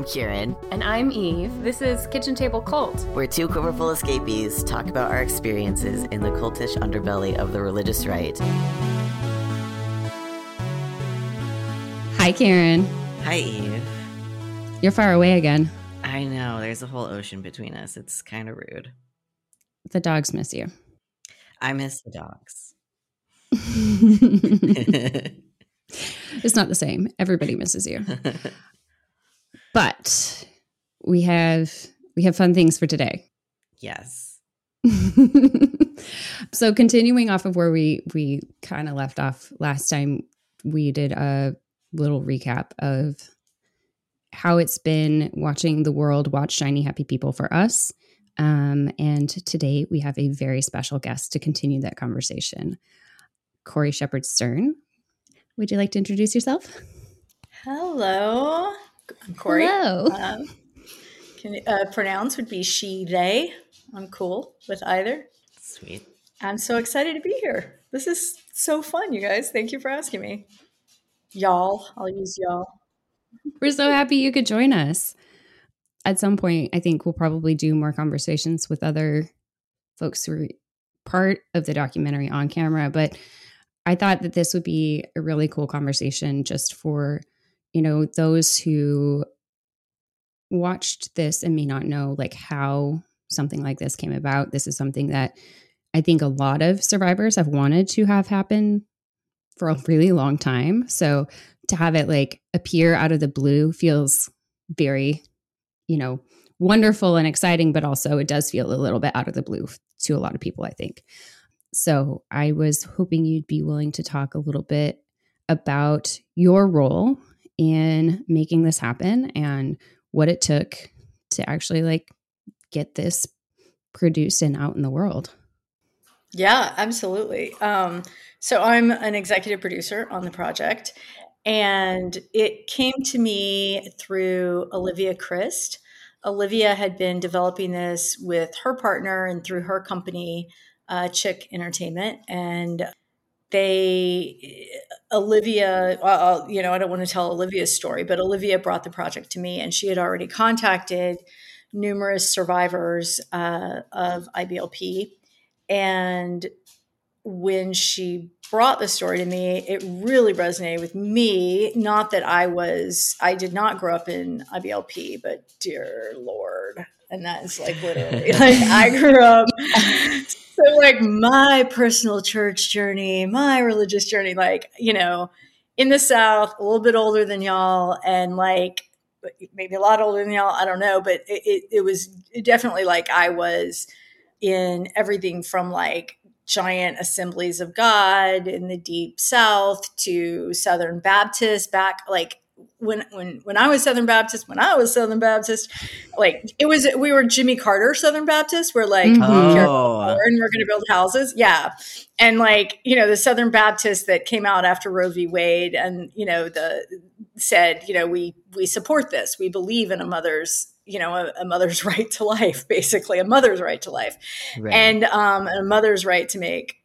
I'm Kieran. And I'm Eve. This is Kitchen Table Cult. We're two quiverful escapees talk about our experiences in the cultish underbelly of the religious right. Hi, Kieran. Hi, Eve. You're far away again. I know, there's a whole ocean between us. It's kind of rude. The dogs miss you. I miss the dogs. it's not the same. Everybody misses you. But we have we have fun things for today. yes. so continuing off of where we we kind of left off last time, we did a little recap of how it's been watching the world watch shiny happy people for us. Um, and today we have a very special guest to continue that conversation. Cori Shepherd Stern. Would you like to introduce yourself? Hello, I'm Cori. Hello. Um, can uh, pronounce would be she, they. I'm cool with either. Sweet. I'm so excited to be here. This is so fun, you guys. Thank you for asking me. Y'all, I'll use y'all. We're so happy you could join us. At some point, I think we'll probably do more conversations with other folks who are part of the documentary on camera. But I thought that this would be a really cool conversation just for, you know, those who watched this and may not know like how something like this came about. This is something that I think a lot of survivors have wanted to have happen for a really long time. So to have it like appear out of the blue feels very, you know, wonderful and exciting, but also it does feel a little bit out of the blue to a lot of people, I think. So I was hoping you'd be willing to talk a little bit about your role in making this happen and what it took to actually like get this produced and out in the world. Yeah, absolutely. Um, so I'm an executive producer on the project, and it came to me through Olivia Crist. Olivia had been developing this with her partner and through her company, uh, Chick Entertainment, and they Olivia, uh, you know, I don't want to tell Olivia's story, but Olivia brought the project to me, and she had already contacted numerous survivors uh, of IBLP. And when she brought the story to me, it really resonated with me. Not that I was, I did not grow up in IBLP, but dear Lord. And that is like literally, like I grew up. So, like, my personal church journey, my religious journey, like, you know, in the South, a little bit older than y'all, and like, maybe a lot older than y'all. I don't know, but it, it, it was definitely like I was in everything from like giant assemblies of God in the deep South to Southern Baptist back like when when when I was Southern Baptist, when I was Southern Baptist, like it was we were Jimmy Carter Southern Baptist, where like Mhm. we Oh. and we're going to build houses, yeah, and like you know the Southern Baptist that came out after Roe v. Wade, and you know the said you know we we support this, we believe in a mother's you know a, a mother's right to life, basically a mother's right to life, Right. and um, a mother's right to make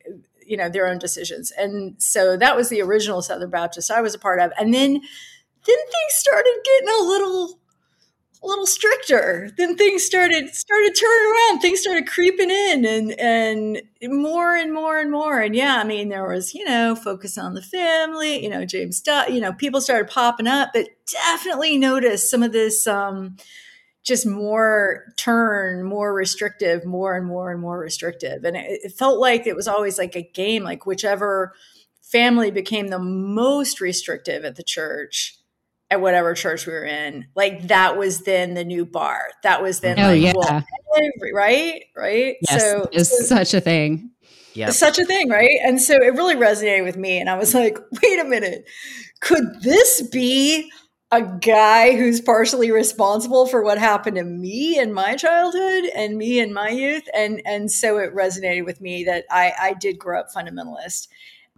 you know their own decisions and so that was the original southern baptist i was a part of and then then things started getting a little a little stricter. Then things started started turning around. Things started creeping in and and more and more and more. And yeah i mean there was you know focus on the family you know james Dutt, you know people started popping up but definitely noticed some of this um just more turn, more restrictive, more and more and more restrictive. And it, it felt like it was always like a game, like whichever family became the most restrictive at the church, at whatever church we were in, like that was then the new bar. That was then Oh, like, yeah. well, every- right? Right? Yes, so it's so- such a thing. Yep. such a thing, right? And so it really resonated with me. And I was like, wait a minute, could this be a guy who's partially responsible for what happened to me in my childhood and me in my youth? And and so it resonated with me that I, I did grow up fundamentalist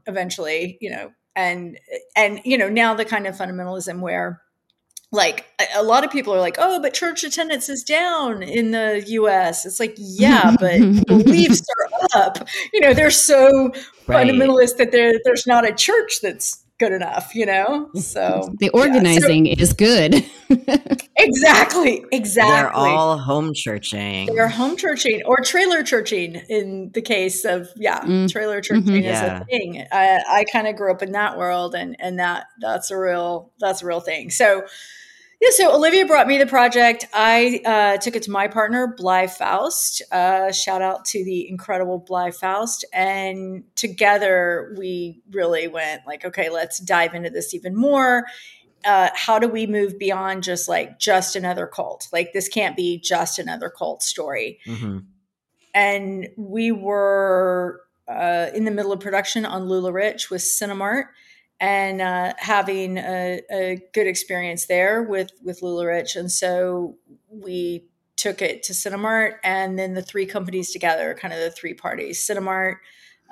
eventually, you know, and and you know, now the kind of fundamentalism where like a, lot of people are like, oh, but church attendance is down in the US. It's like, yeah, but beliefs are up. You know, they're so Right. fundamentalist that there's not a church that's good enough, you know? So the organizing yeah, so, is good. exactly. Exactly. They're all home churching. They're home churching or trailer churching in the case of, yeah, mm. trailer churching mm-hmm. is yeah. a thing. I, I kind of grew up in that world and, and that, that's a real, that's a real thing. So, yeah, so Olivia brought me the project. I uh, took it to my partner, Blye Faust. Uh, shout out to the incredible Blye Faust. And together we really went like, okay, let's dive into this even more. Uh, how do we move beyond just like just another cult? Like this can't be just another cult story. Mm-hmm. And we were uh, in the middle of production on LuLaRich with Cinemart and uh, having a, a, good experience there with with LuLaRich. And so we took it to Cinemart, and then the three companies together, kind of the three parties: Cinemart,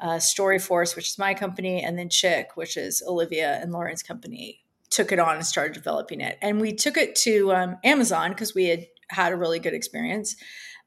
uh, Storyforce, which is my company, and then Chick, which is Olivia and Lauren's company, took it on and started developing it. And we took it to um, Amazon because we had had a really good experience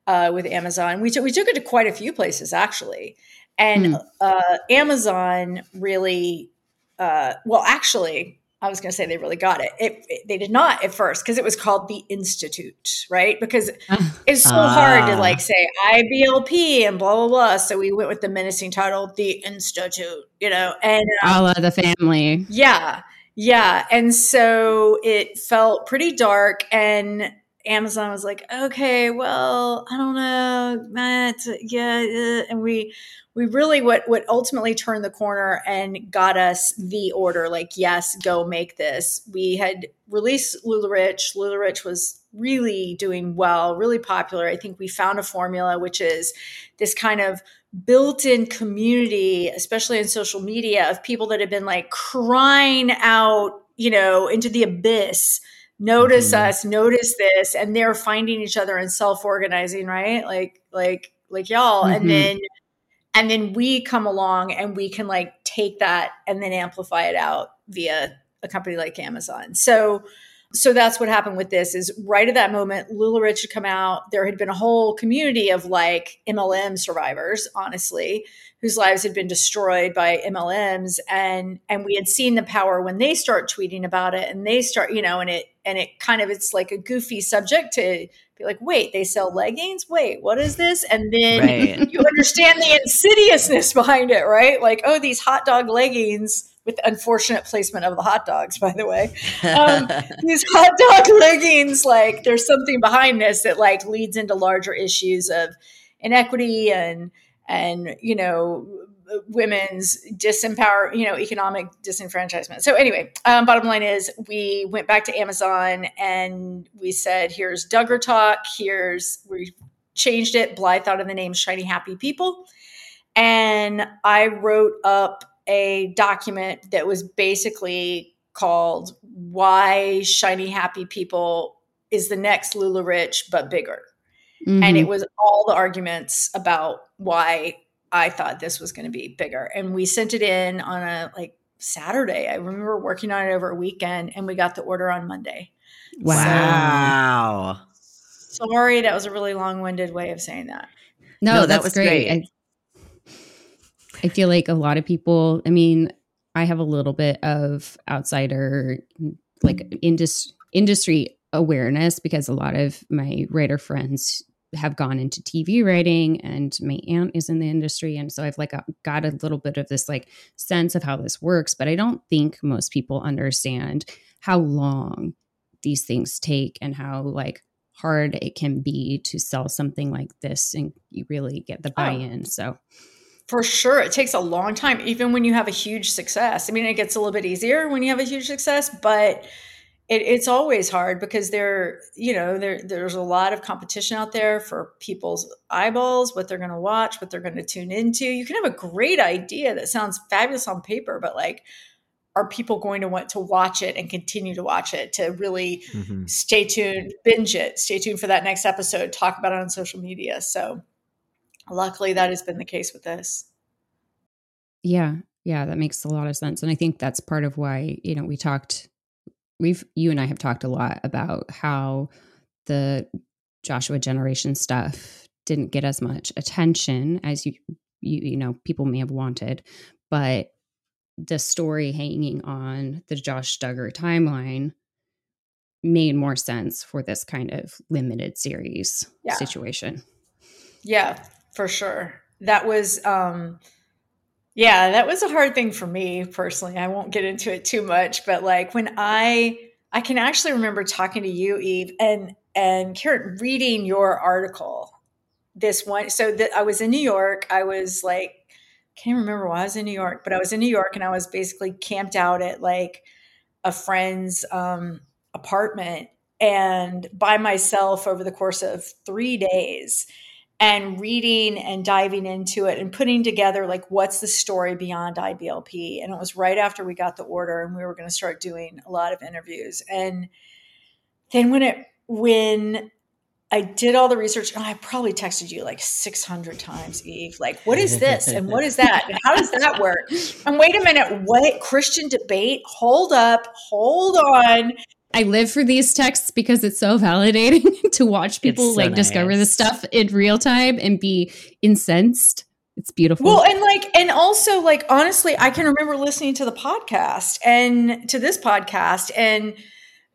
uh, with Amazon. We took we took it to quite a few places actually. And mm. Amazon really uh, well, actually, I was going to say they really got it. It, it they did not at first because it was called the Institute, right? Because it's so uh. hard to like say IBLP and blah blah blah. So we went with the menacing title, the Institute, you know, and um, all of the family. Yeah, yeah, and so it felt pretty dark and. Amazon was like, okay, well, I don't know, Matt, yeah, uh, and we we really what what ultimately turned the corner and got us the order like yes go make this. We had released LuLaRich LuLaRich was really doing well really popular. I think we found a formula which is this kind of built-in community especially in social media of people that have been like crying out you know into the abyss notice mm-hmm. us notice this and they're finding each other and self-organizing right like like like y'all mm-hmm. and then and then we come along and we can like take that and then amplify it out via a company like Amazon. So so that's what happened with this is right at that moment LuLaRich had come out there had been a whole community of like MLM survivors honestly whose lives had been destroyed by MLMs and and we had seen the power when they start tweeting about it and they start you know and it and it kind of it's like a goofy subject to be like, wait, they sell leggings? Wait, what is this? And then right. you understand the insidiousness behind it, right? Like, oh, these hot dog leggings with unfortunate placement of the hot dogs, by the way. Um, these hot dog leggings, like, there's something behind this that like leads into larger issues of inequity and and you know women's disempower, you know, economic disenfranchisement. So anyway, um, bottom line is we went back to Amazon and we said, here's Duggar Talk. Here's we changed it. Blythe thought of the name Shiny Happy People. And I wrote up a document that was basically called Why Shiny Happy People is the next LuLaRich, but bigger. Mm-hmm. And it was all the arguments about why I thought this was going to be bigger. And we sent it in on a like Saturday. I remember working on it over a weekend and we got the order on Monday. Wow. So, sorry, that was a really long winded way of saying that. No, no that was great. great. I, I feel like a lot of people, I mean, I have a little bit of outsider like indus- industry awareness because a lot of my writer friends have gone into TV writing and my aunt is in the industry and so I've like uh, got a little bit of this like sense of how this works but I don't think most people understand how long these things take and how like hard it can be to sell something like this and you really get the oh. buy-in oh. so for sure it takes a long time even when you have a huge success i mean it gets a little bit easier when you have a huge success but it, it's always hard because there, you know, there there's a lot of competition out there for people's eyeballs, what they're going to watch, what they're going to tune into. You can have a great idea that sounds fabulous on paper, but like, are people going to want to watch it and continue to watch it to really mm-hmm. stay tuned, binge it, stay tuned for that next episode, talk about it on social media. So, luckily, that has been the case with this. Yeah, yeah, that makes a lot of sense, and I think that's part of why you know we talked we've you and I have talked a lot about how the Joshua generation stuff didn't get as much attention as you you, you know people may have wanted, but the story hanging on the Josh Duggar timeline made more sense for this kind of limited series Yeah. situation. Yeah, for sure. That was um yeah, that was a hard thing for me personally. I won't get into it too much, but like when I I can actually remember talking to you Eve and and Kieran reading your article this one so that I was in New York. I was like can't remember why I was in New York, but I was in New York and I was basically camped out at like a friend's um apartment and by myself over the course of 3 days and reading and diving into it and putting together like what's the story beyond IBLP. And it was right after we got the order and we were going to start doing a lot of interviews. And then when it when I did all the research, and I probably texted you like 600 times, Eve, like, what is this? And what is that? And how does that work? And wait a minute, what? Christian debate? Hold up, hold on. I live for these texts because it's so validating to watch people so like discover this stuff in real time and be incensed. It's beautiful. Well, and like, and also, like, honestly, I can remember listening to the podcast and to this podcast, and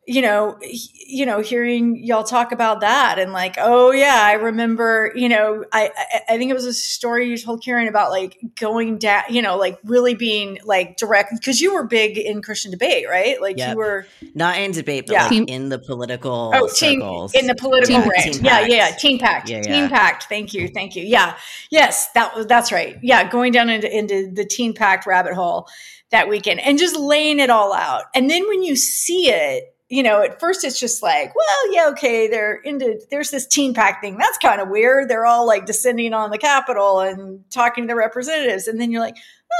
you know, he- you know, hearing y'all talk about that, and like, oh yeah, I remember, you know, I I, I think it was a story you told Kieran about like going down, you know, like really being like direct because you were big in Christian debate, right? Like Yep. you were Not in debate, but Yeah. like in the political oh teen circles. in the political Teen- range. Teen yeah, yeah, yeah, Teen Pact. Yeah, Teen yeah. Pact. Thank you, thank you. Yeah, yes, that was that's right. Yeah, going down into, into the Teen Pact rabbit hole that weekend and just laying it all out. And then when you see it, you know, at first it's just like, well, yeah, okay, they're into there's this Teen Pact thing. That's kind of weird. They're all like descending on the Capitol and talking to the representatives, and then you're like,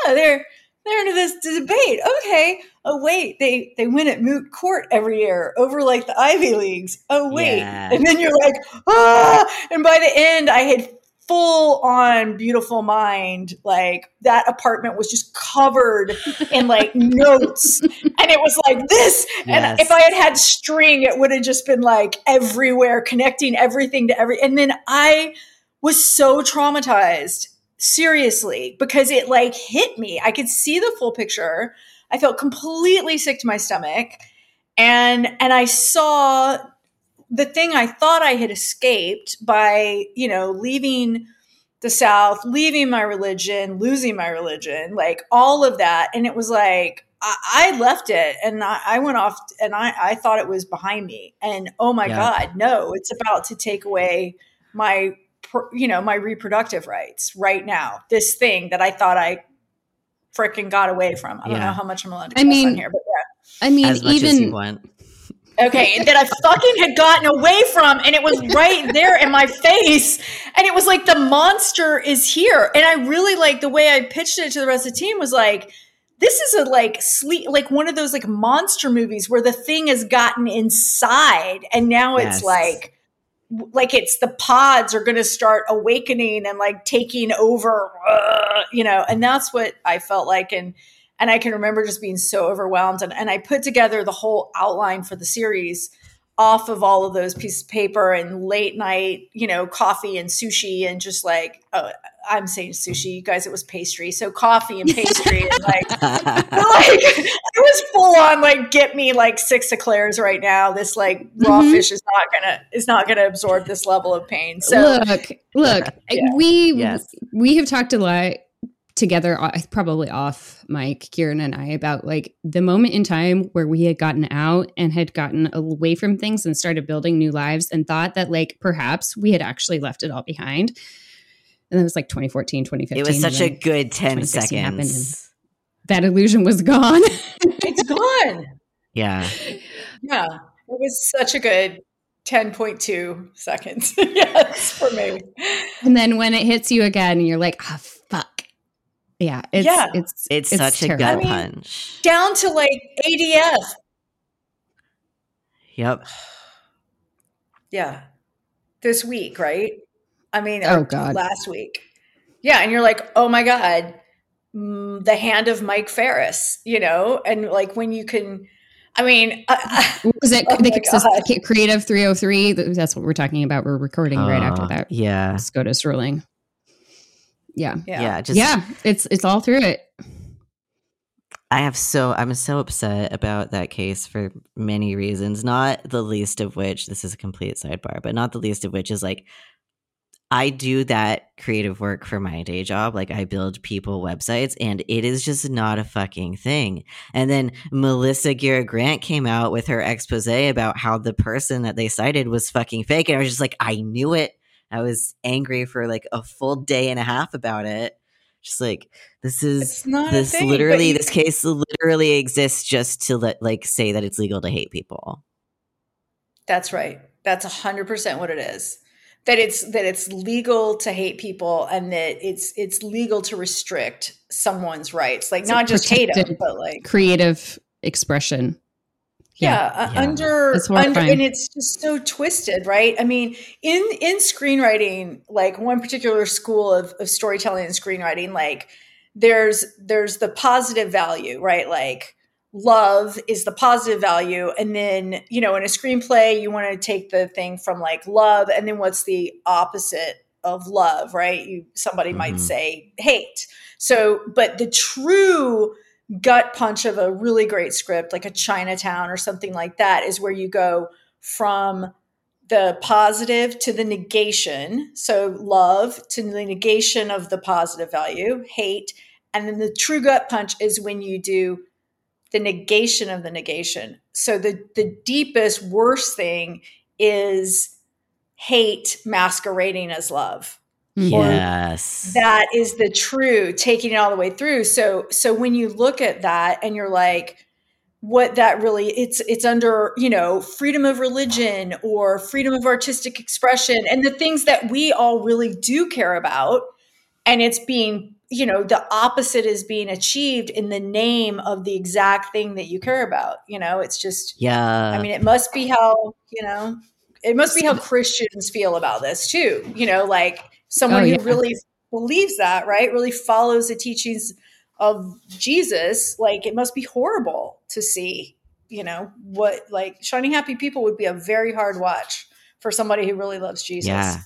oh, they're they're into this debate. Okay. Oh wait, they they win at moot court every year over like the Ivy Leagues. Oh wait, Yeah. and then you're like, ah! And by the end, I had full on beautiful mind. Like that apartment was just covered in like notes, and it was like this. Yes. And if I had had string, it would have just been like everywhere, connecting everything to every. And then I was so traumatized seriously because it like hit me. I could see the full picture. I felt completely sick to my stomach. And and I saw the thing I thought I had escaped by, you know, leaving the South, leaving my religion, losing my religion, like all of that. And it was like, I, I left it and I, I went off and I, I thought it was behind me. And oh my Yeah. God, no, it's about to take away my, you know, my reproductive rights right now. This thing that I thought I freaking got away from. I don't Yeah. know how much I'm allowed to I mean, on here, but yeah. I mean, as much as you even want. Okay, that I fucking had gotten away from, and it was right there in my face. And it was like the monster is here. And I really like the way I pitched it to the rest of the team was like, this is a like sleep, like one of those like monster movies where the thing has gotten inside, and now it's like, like it's the pods are going to start awakening and like taking over, uh, you know. And that's what I felt like, and and I can remember just being so overwhelmed. And, and I put together the whole outline for the series off of all of those pieces of paper and late night, you know, coffee and sushi and just like, oh, I'm saying sushi, you guys, it was pastry. So coffee and pastry and like, like I was full on like get me like six eclairs right now. This like raw Mhm. fish is not gonna is not gonna absorb this level of pain. So look, look, Yeah. we Yes. we have talked a lot together, uh, probably off Mike, Kieran, and I about like the moment in time where we had gotten out and had gotten away from things and started building new lives and thought that like perhaps we had actually left it all behind. And that was like 2014, 2015. It was such a good 10 seconds. that illusion was gone. it's gone. Yeah. Yeah. It was such a good 10.2 seconds. yes, for me. and then when it hits you again, and you're like, ah, fuck. Yeah, it's Yeah. it's It's, It's such a terrible. gut I mean- punch. Down to like ADF. Yep. Yeah. This week, right? I mean, Oh, or God. last week. Yeah. And you're like, oh my God, mm, the hand of Mike Farris, you know? And like when you can, I mean, I, was it Oh the my Access- God. Creative 303? That's what we're talking about. We're recording right after Uh, that Yeah. SCOTUS ruling. Yeah. yeah. Yeah. Just yeah, it's it's all through it. I have so I'm so upset about that case for many reasons, not the least of which this is a complete sidebar, but not the least of which is like I do that creative work for my day job. Like I build people websites and it is just not a fucking thing. And then Melissa Gira Grant came out with her expose about how the person that they cited was fucking fake. And I was just like, I knew it. I was angry for like a full day and a half about it. Just like this is this thing, literally you- this case literally exists just to let like say that it's legal to hate people. That's right. That's a hundred percent what it is. That it's that it's legal to hate people and that it's it's legal to restrict someone's rights. Like it's not just hate them, but like creative expression. Yeah, yeah. under, under and it's just so twisted, right? I mean, in in screenwriting, like one particular school of, of storytelling and screenwriting, like there's there's the positive value, right? Like love is the positive value, and then you know, in a screenplay, you want to take the thing from like love, and then what's the opposite of love, right? You somebody mm-hmm. might say hate. So, but the true gut punch of a really great script, like a Chinatown or something like that, is where you go from the positive to the negation. So, love to the negation of the positive value, hate. And then the true gut punch is when you do the negation of the negation. So, the, the deepest, worst thing is hate masquerading as love. Yes. That is the true taking it all the way through. So so when you look at that and you're like what that really it's it's under, you know, freedom of religion or freedom of artistic expression and the things that we all really do care about and it's being, you know, the opposite is being achieved in the name of the exact thing that you care about, you know? It's just Yeah. I mean, it must be how, you know, it must be how Christians feel about this too. You know, like someone oh, yeah. who really believes that, right? Really follows the teachings of Jesus, like it must be horrible to see, you know, what like shining happy people would be a very hard watch for somebody who really loves Jesus. Yeah.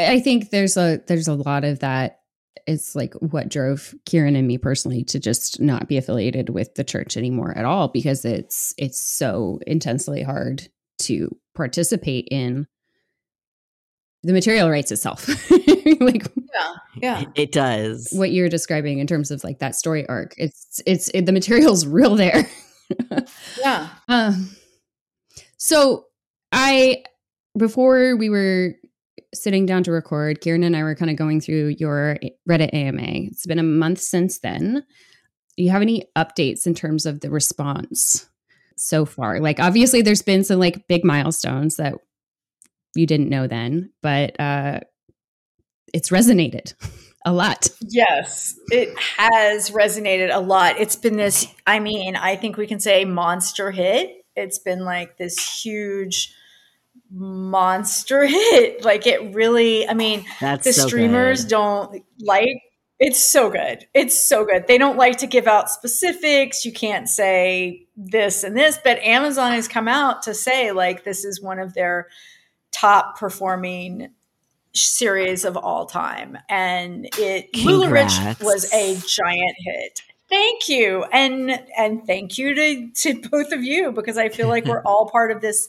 I think there's a there's a lot of that it's like what drove Kieran and me personally to just not be affiliated with the church anymore at all because it's it's so intensely hard to participate in the material writes itself. like yeah, yeah, it does. What you're describing in terms of like that story arc, it's it's it, the material's real there. yeah. Um, so I before we were sitting down to record, Kieran and I were kind of going through your Reddit AMA. It's been a month since then. Do you have any updates in terms of the response so far? Like obviously there's been some like big milestones that you didn't know then, but uh, it's resonated a lot. Yes, it has resonated a lot. It's been this, I mean, I think we can say monster hit. It's been like this huge monster hit. Like it really, I mean, That's the so streamers good. don't like it's so good. It's so good. They don't like to give out specifics. You can't say this and this, but Amazon has come out to say like this is one of their top performing series of all time. And it LuLaRich was a giant hit. Thank you. And and thank you to to both of you because I feel like we're all part of this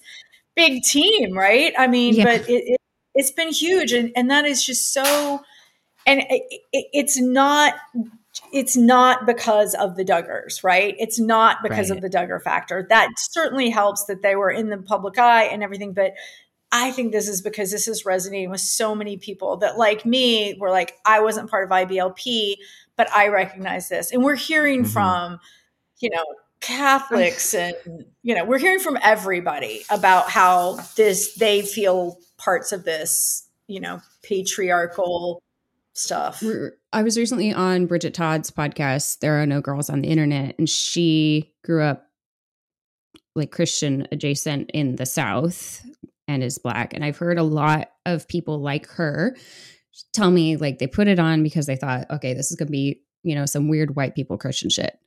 big team, right? I mean, yeah. but it, it it's been huge and and that is just so and it, it, it's not it's not because of the Duggars, right? It's not because right. of the Duggar factor. That certainly helps that they were in the public eye and everything, but I think this is because this is resonating with so many people that, like me, were like, I wasn't part of IBLP, but I recognize this. And we're hearing mm-hmm. from, you know, Catholics and, you know, we're hearing from everybody about how this, they feel parts of this, you know, patriarchal stuff. I was recently on Bridget Todd's podcast, There Are No Girls on the Internet, and she grew up like Christian adjacent in the South and is black. And I've heard a lot of people like her tell me like they put it on because they thought, okay, this is going to be, you know, some weird white people Christian shit.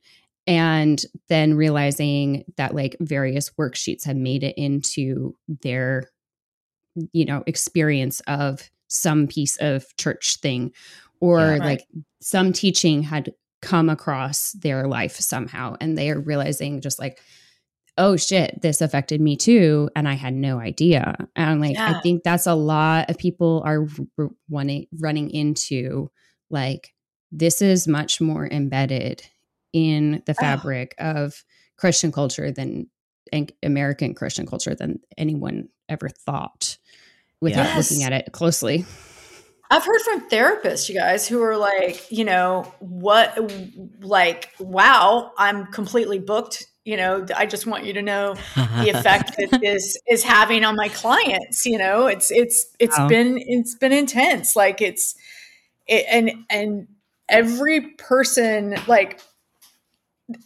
And then realizing that like various worksheets have made it into their, you know, experience of some piece of church thing or yeah, right. like some teaching had come across their life somehow and they are realizing just like oh shit this affected me too and i had no idea and like Yeah. i think that's a lot of people are r- running running into like this is much more embedded in the Oh. fabric of christian culture than and american christian culture than anyone ever thought without Yes. looking at it closely I've heard from therapists, you guys, who are like, you know, what, like, wow, I'm completely booked. You know, I just want you to know the effect that this is having on my clients. You know, it's it's it's Wow. been it's been intense. Like it's it, and and every person like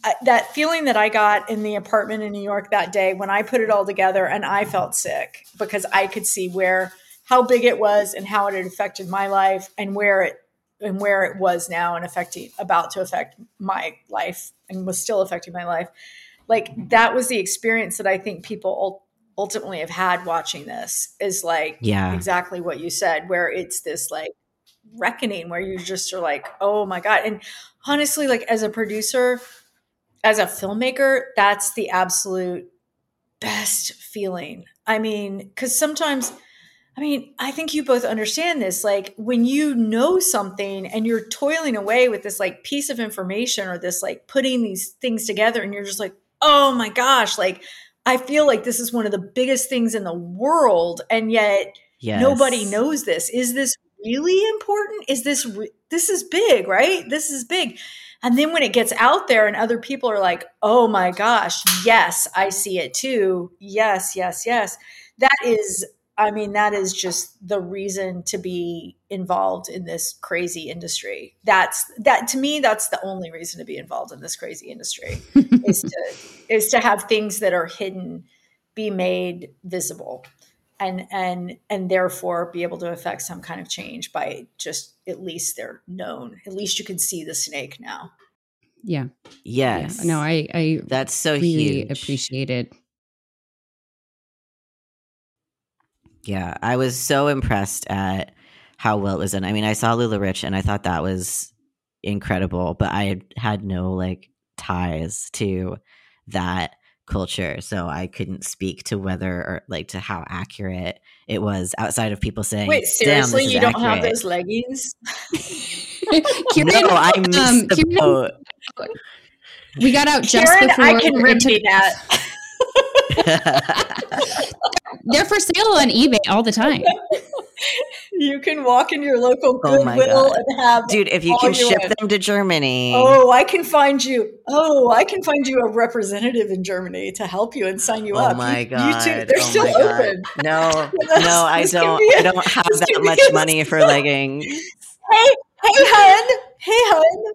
I- that feeling that I got in the apartment in New York that day when I put it all together and I felt sick because I could see where how big it was and how it had affected my life and where it and where it was now and affecting about to affect my life and was still affecting my life. Like that was the experience that I think people ultimately have had watching this is like Yeah. exactly what you said where it's this like reckoning where you just are like oh my god and honestly like as a producer as a filmmaker that's the absolute best feeling i mean because sometimes i mean i think you both understand this like when you know something and you're toiling away with this like piece of information or this like putting these things together and you're just like oh my gosh like i feel like this is one of the biggest things in the world and yet Yes. nobody knows this. Is this really important? Is this re- this is big right? This is big. And then when it gets out there and other people are like oh my gosh yes i see it too. Yes yes yes. That is i mean that is just the reason to be involved in this crazy industry that's that to me that's the only reason to be involved in this crazy industry is to is to have things that are hidden be made visible and and and therefore be able to affect some kind of change by just at least they're known at least you can see the snake now yeah, Yes. yeah. no i i That's so really huge. appreciated Yeah, I was so impressed at how well it was done. I mean, I saw LuLaRich and I thought that was incredible, but I had, had no like ties to that culture, so I couldn't speak to whether or like to how accurate it was outside of people saying, wait seriously this you don't have those leggings Kieran, no, I missed um, the Kieran- boat. we got out just Karen, before i can it remedy that they're for sale on ebay all the time you can walk in your local Oh goodwill God. and have Dude, if you all can ship want. them to Germany. Oh, I can find you. Oh, I can find you a representative in Germany to help you and sign you Oh up. my You- god! YouTube, they're oh still open. No, no, I don't. be a- I don't have that much a- money for leggings. Hey, hey, hun. Hey, hun.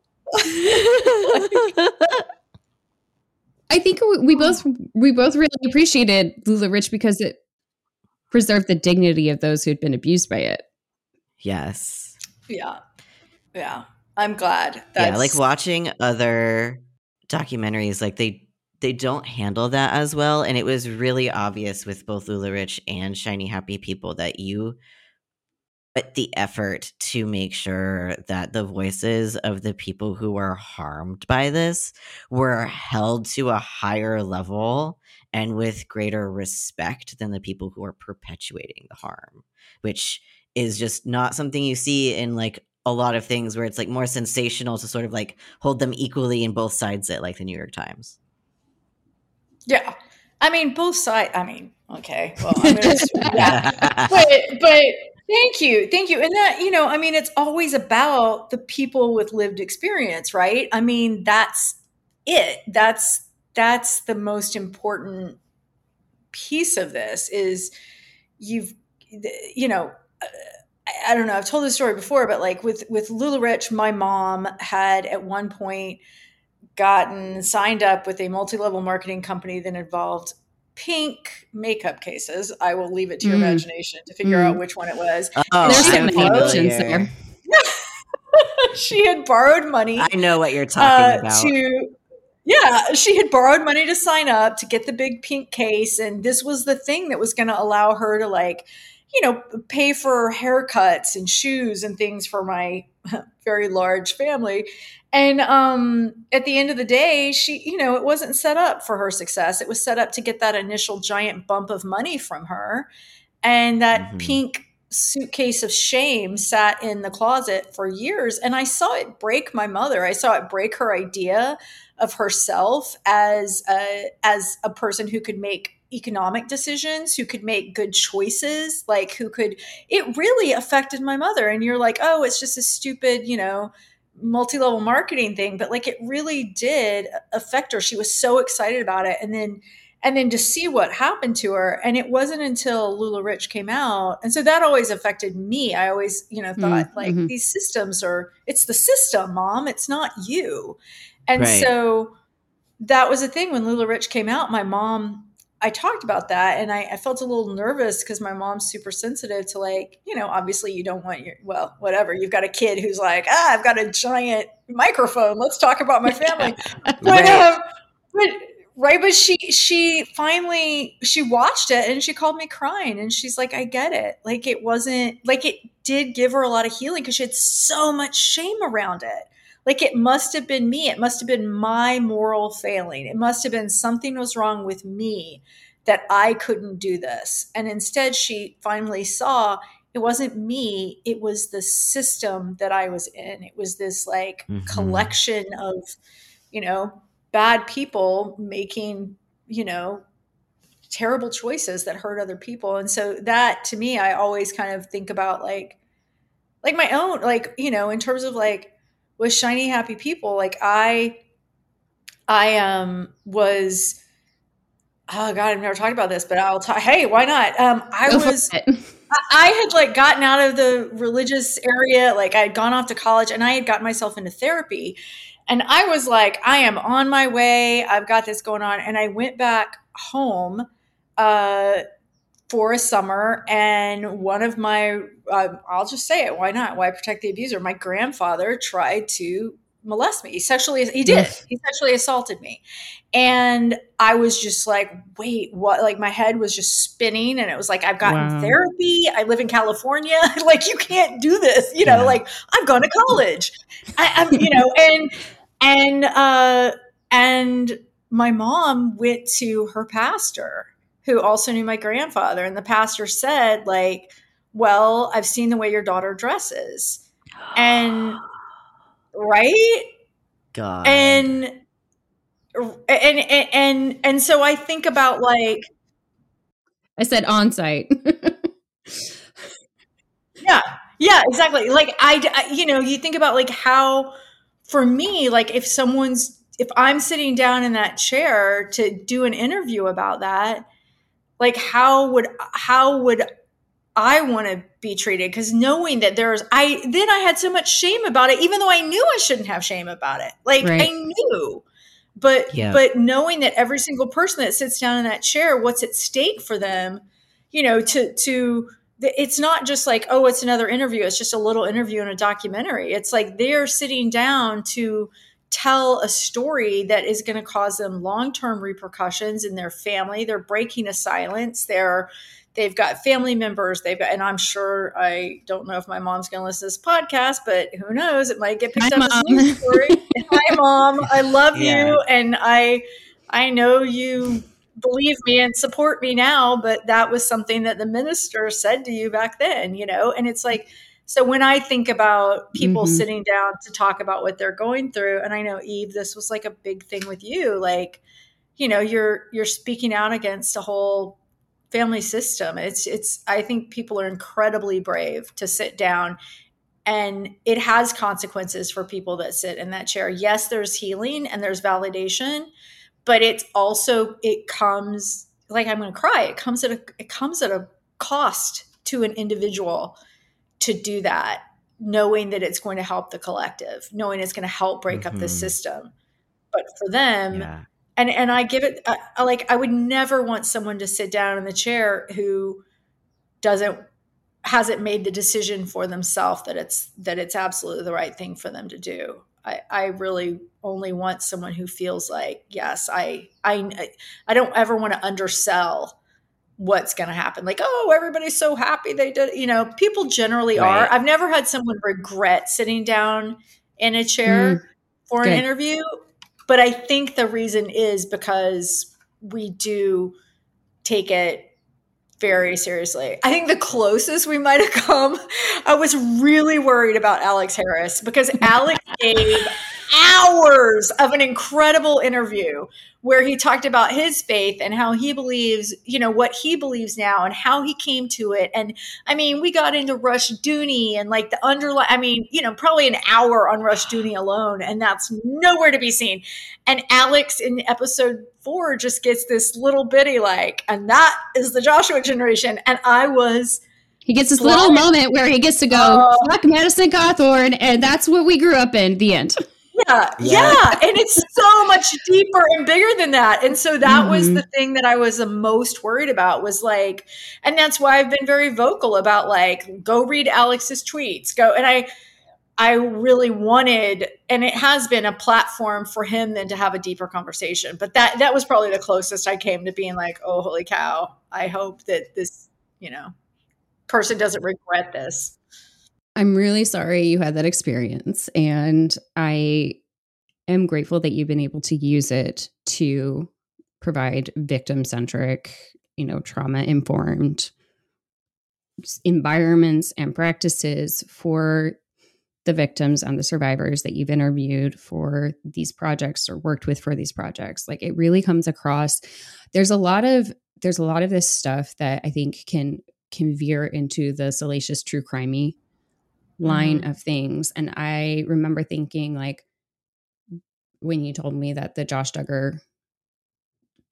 i think we, we both we both really appreciated LuLaRich because it preserved the dignity of those who had been abused by it yes. Yeah, yeah. I'm glad. yeah, like watching other documentaries, like they they don't handle that as well, and it was really obvious with both LuLaRich and Shiny Happy People that you put the effort to make sure that the voices of the people who were harmed by this were held to a higher level and with greater respect than the people who are perpetuating the harm, which is just not something you see in like a lot of things where it's like more sensational to sort of like hold them equally in both sides it like the New York Times. Yeah, I mean both sides. I mean, okay. Well, I'm gonna, yeah, but but thank you, thank you. And that you know, I mean, it's always about the people with lived experience, right? I mean, that's it. That's that's the most important piece of this is you've you know uh, I- I don't know. I've told this story before, but like with with LuLaRich, my mom had at one point gotten signed up with a multi-level marketing company that involved pink makeup cases. I will leave it to your Mm. imagination to figure Mm. out which one it was. Oh, There's I'm some options there. she had borrowed money I know what you're talking uh, about. to yeah she had borrowed money to sign up to get the big pink case and this was the thing that was going to allow her to like you know, pay for haircuts and shoes and things for my very large family. And um, at the end of the day, she, you know, it wasn't set up for her success. It was set up to get that initial giant bump of money from her. And that mm-hmm. pink suitcase of shame sat in the closet for years. And I saw it break my mother. I saw it break her idea of herself as a, as a person who could make economic decisions, who could make good choices, like who could, it really affected my mother. And you're like, oh, it's just a stupid, you know, multi level marketing thing. But like it really did affect her. She was so excited about it. And then, and then to see what happened to her and it wasn't until LuLaRich came out and so that always affected me i always you know thought mm-hmm. like these systems are it's the system mom it's not you and right. so that was the thing when LuLaRich came out my mom I talked about that and I, I felt a little nervous because my mom's super sensitive to like, you know, obviously you don't want your, well, whatever. You've got a kid who's like, ah, I've got a giant microphone. Let's talk about my family. but, right. Um, but, right. But she, she finally, she watched it and she called me crying and she's like, I get it. Like it wasn't, like it did give her a lot of healing because she had so much shame around it like it must have been me. It must have been my moral failing. It must have been something was wrong with me that i couldn't do this. And instead she finally saw it wasn't me. It was the system that i was in. It was this like mm-hmm. collection of you know bad people making you know terrible choices that hurt other people. And so that to me i always kind of think about like like my own like you know in terms of like with shiny happy people like i i um was oh god i've never talked about this but i'll talk hey why not? Um i Go was I had like gotten out of the religious area like i had gone off to college and i had gotten myself into therapy and i was like i am on my way i've got this going on and i went back home uh for a summer and one of my uh, i'll just say it why not? Why protect the abuser? My grandfather tried to molest me. He sexually he did. He sexually assaulted me. And i was just like wait what? Like my head was just spinning and it was like i've gotten wow. therapy. I live in california. Like you can't do this you know? Yeah. like i've gone to college. I, i'm you know and and uh and my mom went to her pastor who also knew my grandfather. And the pastor said, like, well, I've seen the way your daughter dresses. And right? God. And and and and, and so I think about like I said on site. yeah. Yeah, exactly. Like I, I you know, you think about like how for me like if someone's if I'm sitting down in that chair to do an interview about that, like how would how would I want to be treated because knowing that there's I then I had so much shame about it even though I knew I shouldn't have shame about it. Like right. I knew. But yeah. but knowing that every single person that sits down in that chair what's at stake for them, you know, to to it's not just like oh it's another interview, it's just a little interview in a documentary. It's like they're sitting down to tell a story that is going to cause them long-term repercussions in their family. They're breaking a silence. They're they've got family members. They've got and i'm sure i don't know if my mom's going to listen to this podcast but who knows? It might get picked Hi, up mom. as news story. Hi, mom. I love yeah. you and i i know you believe me and support me now but that was something that the minister said to you back then you know? And it's like so when I think about people mm-hmm. sitting down to talk about what they're going through, and I know Eve, this was like a big thing with you, like, you know, you're you're speaking out against a whole family system. It's it's I think people are incredibly brave to sit down and it has consequences for people that sit in that chair. Yes, there's healing and there's validation, but it's also it comes like I'm going to cry. It comes at a it comes at a cost to an individual to do that knowing that it's going to help the collective knowing it's going to help break mm-hmm. up the mm-hmm. system but for them yeah. and and i give it like i would never want someone to sit down in the chair who doesn't hasn't made the decision for themselves that it's that it's absolutely the right thing for them to do I, I really only want someone who feels like yes I I I don't ever want to undersell what's going to happen. Like, oh, everybody's so happy they did. You know, people generally Right. are. I've never had someone regret sitting down in a chair Mm, for an interview, but I think the reason is because we do take it very seriously. I think the closest we might have come, I was really worried about Alex Harris because Alex gave hours of an incredible interview where he talked about his faith and how he believes, you know, what he believes now and how he came to it. And I mean, we got into Rushdoony and like the underlying, I mean, you know, probably an hour on Rushdoony alone, and that's nowhere to be seen. And Alex in episode four just gets this little bitty like, and that is the Joshua generation. And I was He gets this little moment where he gets to go, Oh. fuck Madison Cawthorn, and that's what we grew up in. The end. Yeah, Yeah. yeah, and it's so much deeper and bigger than that. And so that was Mhm. the thing that I was the most worried about was like, and that's why I've been very vocal about like, go read Alex's tweets, go. And I, I really wanted, and it has been a platform for him then to have a deeper conversation. But that that was probably the closest I came to being like, oh, holy cow! I hope that this, you know, person doesn't regret this. I'm really sorry you had that experience. And I am grateful that you've been able to use it to provide victim centric, you know, trauma informed environments and practices for the victims and the survivors that you've interviewed for these projects or worked with for these projects like it really comes across there's a lot of there's a lot of this stuff that i think can can veer into the salacious true crimey line of things and i remember thinking like when you told me that the josh duggar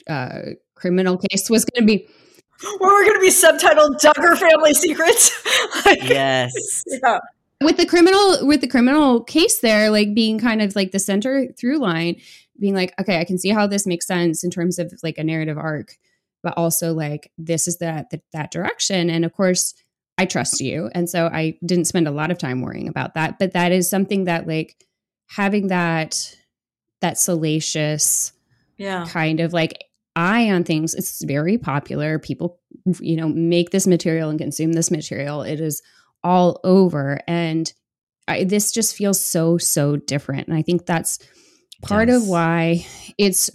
uh criminal case was going to be Where we're going to be subtitled "Duggar Family Secrets." Like, Yes. yeah. with the criminal with the criminal case there like being kind of like the center through line being like okay i can see how this makes sense in terms of like a narrative arc but also like this is that that, that direction and of course i trust you. And so i didn't spend a lot of time worrying about that. But that is something that like having that that salacious Yeah. kind of like eye on things it's very popular. People you know make this material and consume this material. It is all over. And I, this just feels so so different. And i think that's part does. of why it's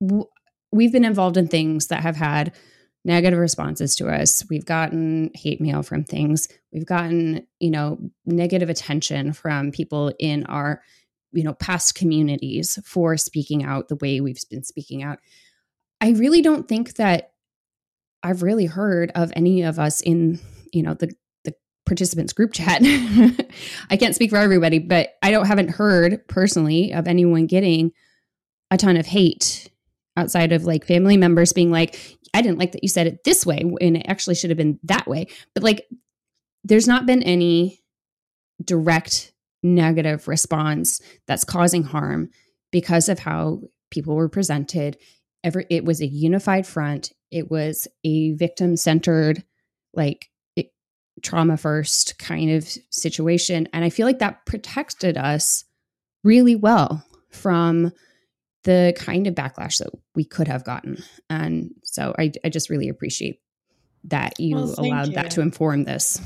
w- we've been involved in things that have had negative responses to us. We've gotten hate mail from things. We've gotten you know negative attention from people in our you know past communities for speaking out the way we've been speaking out. I really don't think that i've really heard of any of us in you know the the participants group chat. I can't speak for everybody but i don't haven't heard personally of anyone getting a ton of hate outside of like family members being like i didn't like that you said it this way and it actually should have been that way but like there's not been any direct negative response that's causing harm because of how people were presented. Every, it was a unified front. It was a victim centered like trauma first kind of situation and i feel like that protected us really well from the kind of backlash that we could have gotten and so i, I just really appreciate that you Well, allowed you. that to inform this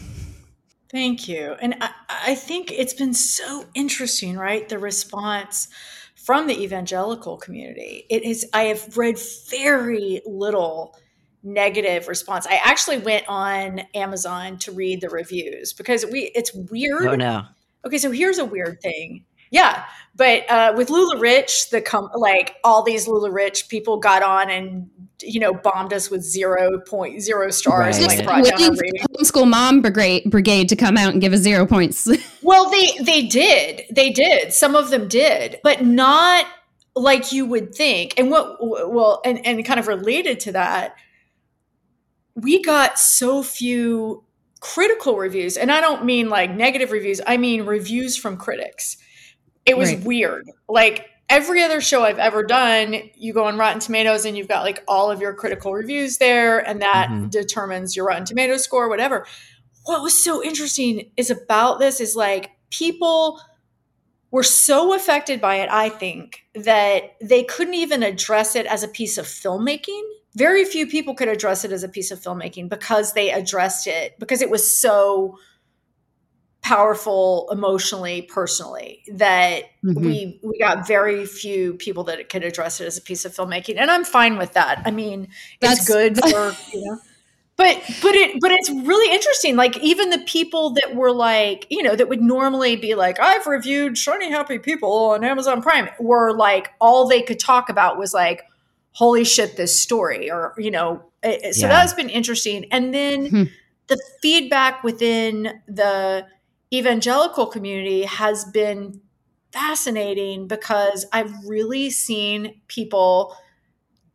Thank you. And I, I think it's been so interesting, right? The response from the evangelical community. It is, I have read very little negative response. I actually went on Amazon to read the reviews because we, it's weird. Oh no. Okay, so here's a weird thing. Yeah, but uh, with LuLaRich, the com- like all these LuLaRich people got on and you know bombed us with zero point zero stars and Right. like down waiting for the homeschool mom brigade, brigade to come out and give us zero points Well, they they did. They did. Some of them did, but not like you would think. And what well, and and kind of related to that, we got so few critical reviews, and I don't mean like negative reviews. I mean reviews from critics. It was Right. weird. Like every other show I've ever done, you go on Rotten Tomatoes and you've got like all of your critical reviews there, and that Mhm. determines your Rotten Tomatoes score, whatever. What was so interesting is about this is like people were so affected by it, I think, that they couldn't even address it as a piece of filmmaking. very few people could address it as a piece of filmmaking because they addressed it because it was so powerful emotionally personally that mm-hmm. we we got very few people that could address it as a piece of filmmaking and i'm fine with that i mean That's, it's good for you know but but it but it's really interesting like even the people that were like you know that would normally be like i've reviewed shiny happy people on amazon prime were like all they could talk about was like holy shit this story or you know it, so yeah. that's been interesting and then hmm. the feedback within the evangelical community has been fascinating because I've really seen people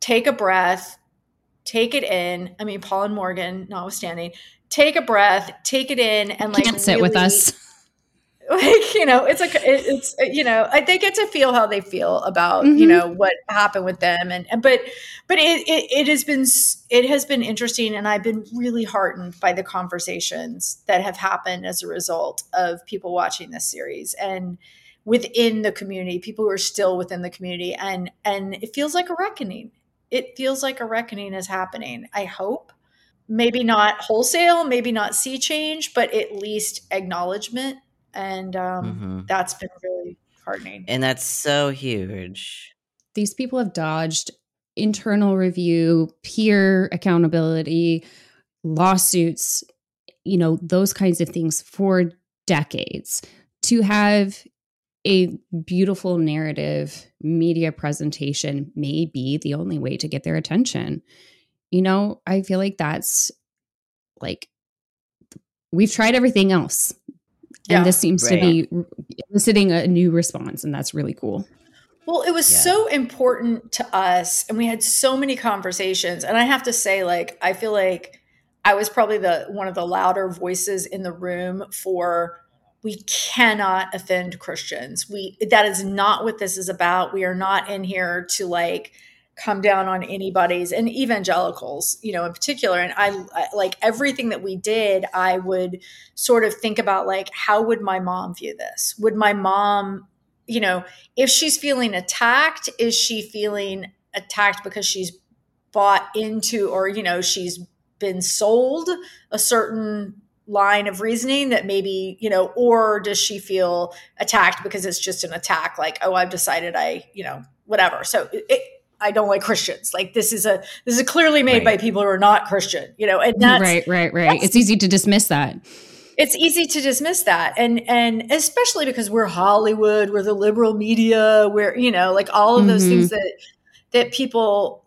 take a breath, take it in. I mean, Paul and Morgan, notwithstanding, take a breath, take it in, and like can't sit really, with us. like you know it's like it's you know they get to feel how they feel about mm-hmm. you know what happened with them. And but but it, it, it has been it has been interesting and i've been really heartened by the conversations that have happened as a result of people watching this series. And within the community people who are still within the community and and it feels like a reckoning. It feels like a reckoning is happening i hope. Maybe not wholesale maybe not sea change but at least acknowledgement and um, mm-hmm. that's been really heartening. And that's so huge. These people have dodged internal review, peer accountability, lawsuits, you know, those kinds of things for decades. To have a beautiful narrative media presentation may be the only way to get their attention. You know, I feel like that's like we've tried everything else yeah, and this seems right. to be eliciting a new response and that's really cool. Well it was yeah. so important to us and we had so many conversations. And i have to say like i feel like i was probably the one of the louder voices in the room for we cannot offend christians. We that is not what this is about. We are not in here to like come down on anybody's and evangelicals you know in particular. And I, I, like everything that we did i would sort of think about like how would my mom view this? Would my mom you know if she's feeling attacked is she feeling attacked because she's bought into or you know she's been sold a certain line of reasoning that maybe you know or does she feel attacked because it's just an attack like oh i've decided i you know whatever. So it, I don't like Christians. Like this is a this is clearly made right. by people who are not Christian, you know, and that's right, right, right. It's easy to dismiss that. It's easy to dismiss that, and and especially because we're Hollywood, we're the liberal media, we're you know like all of those mm-hmm. things that that people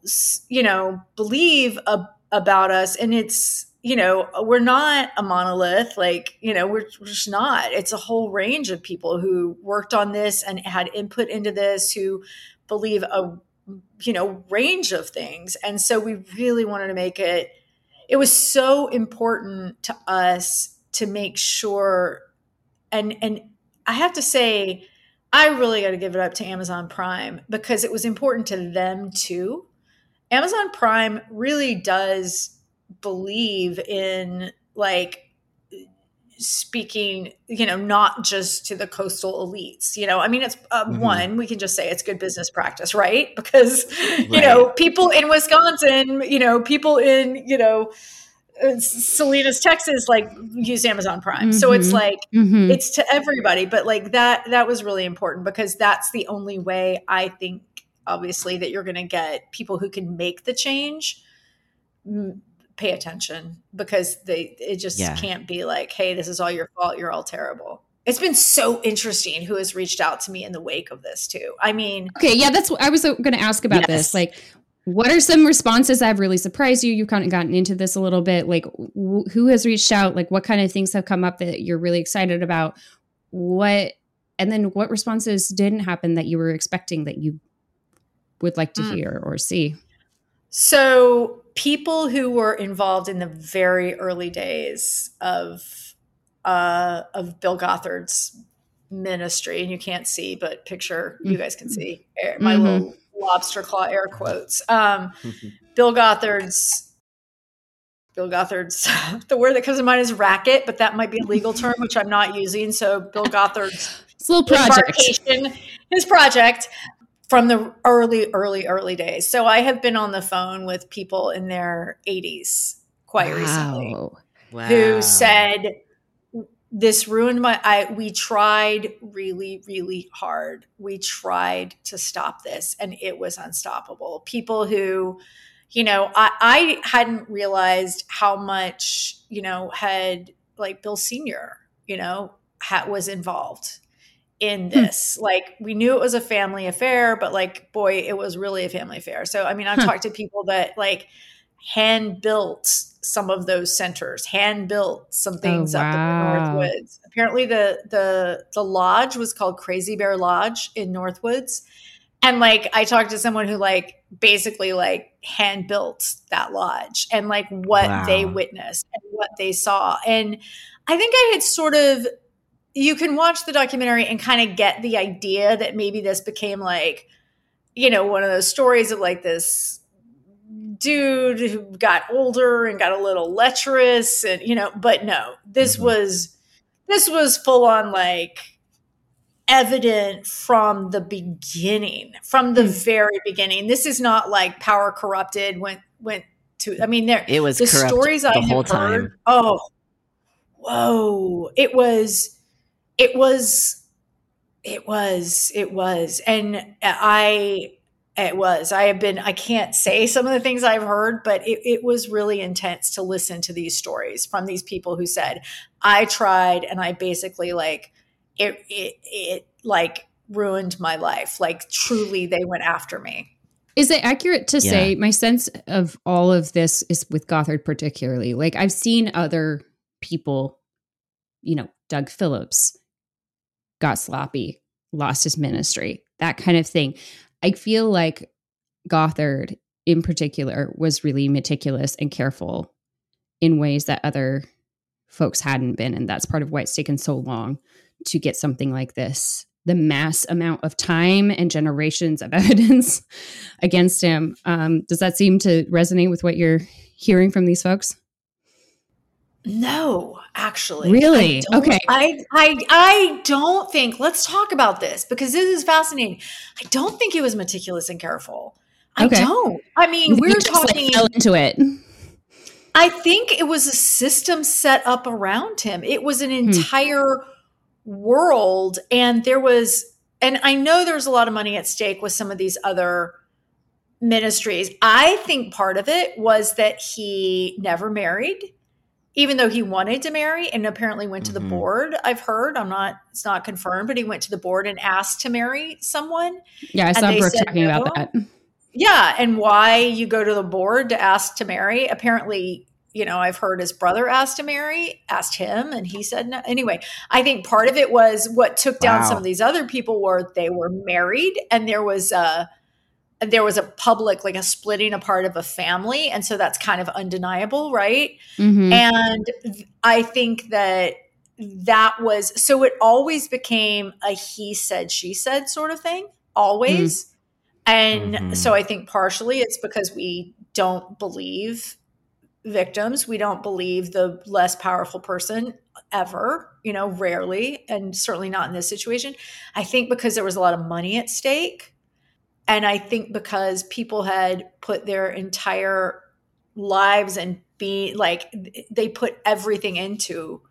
you know believe ab- about us, and it's you know we're not a monolith like you know we're, we're just not it's a whole range of people who worked on this and had input into this who believe a you know range of things. And so we really wanted to make it it was so important to us to make sure and and i have to say i really got to give it up to amazon prime because it was important to them too. Amazon prime really does believe in like speaking, you know, not just to the coastal elites. You know, I mean, it's uh, mm-hmm. one, we can just say it's good business practice, right? Because, right. you know, people in Wisconsin, you know, people in, you know, uh, Salinas, Texas, like use Amazon Prime. Mm-hmm. So it's mm-hmm. like, mm-hmm. it's to everybody. But like that, that was really important because that's the only way I think, obviously, that you're going to get people who can make the change pay attention because they it just yeah. can't be like hey this is all your fault you're all terrible it's been so interesting who has reached out to me in the wake of this too i mean okay yeah that's what i was going to ask about yes. this like what are some responses that have really surprised you you've kind of gotten into this a little bit like wh- who has reached out like what kind of things have come up that you're really excited about what and then what responses didn't happen that you were expecting that you would like to mm. hear or see so people who were involved in the very early days of uh, of Bill Gothard's ministry, and you can't see, but picture you guys can see my mm-hmm. little lobster claw air quotes. Um, Bill Gothard's Bill Gothard's the word that comes to mind is racket, but that might be a legal term, which I'm not using. So Bill Gothard's little project, his project from the early, early, early days. So I have been on the phone with people in their 80s quite recently Wow. Wow. who said this ruined my i we tried really really hard we tried to stop this and it was unstoppable people who you know i i hadn't realized how much you know had like bill senior you know had, was involved in hmm. this like we knew it was a family affair but like boy it was really a family affair so i mean i've talked to people that like hand built some of those centers, hand built some oh, things up in the. Northwoods. Apparently the the the lodge was called Crazy Bear Lodge in Northwoods. And like I talked to someone who like basically like hand built that lodge and like what they witnessed and what they saw. And I think I had sort of you can watch the documentary and kind of get the idea that maybe this became like you know one of those stories of like this dude who got older and got a little lecherous and you know but no this Mhm. was this was full on like evident from the beginning from the Hmm. very beginning this is not like power corrupted went went to i mean there It was the stories the I have heard. time. Oh, whoa! It was, it was, it was, it was, and I, it was. I have been. I can't say some of the things I've heard, but it, it was really intense to listen to these stories from these people who said, "I tried, and I basically like it. It, it like ruined my life. Like truly, they went after me." Is it accurate to Yeah. say my sense of all of this is with Gothard particularly? Like I've seen other people, you know, Doug Phillips got sloppy, lost his ministry, that kind of thing. I feel like Gothard in particular was really meticulous and careful in ways that other folks hadn't been. And that's part of why it's taken so long to get something like this. The mass amount of time and generations of evidence against him. Um, does that seem to resonate with what you're hearing from these folks? No, actually. Really? I Okay. I, I I don't think let's talk about this because this is fascinating. I don't think he was meticulous and careful. I Okay. don't. I mean, we're just, like, talking fell into it. I think it was a system set up around him. It was an Hmm. entire world and there was and I know there's a lot of money at stake with some of these other ministries. I think part of it was that he never married even though he wanted to marry and apparently went to the Mhm. board. I've heard, I'm not it's not confirmed, but he went to the board and asked to marry someone. Yeah, I saw Brooke said talking about that. Yeah, and why you go to the board to ask to marry. Apparently, you know, I've heard his brother asked to marry, asked him, and he said no. Anyway, I think part of it was what took down Wow. some of these other people were they were married and there was a there was a public like a splitting apart of a family and so that's kind of undeniable right? Mhm. and i think that that was so it always became a he said she said sort of thing always. And Mhm. so i think partially it's because we don't believe victims. We don't believe the less powerful person ever you know rarely and certainly not in this situation. I think because there was a lot of money at stake and i think because people had put their entire lives and be like they put everything into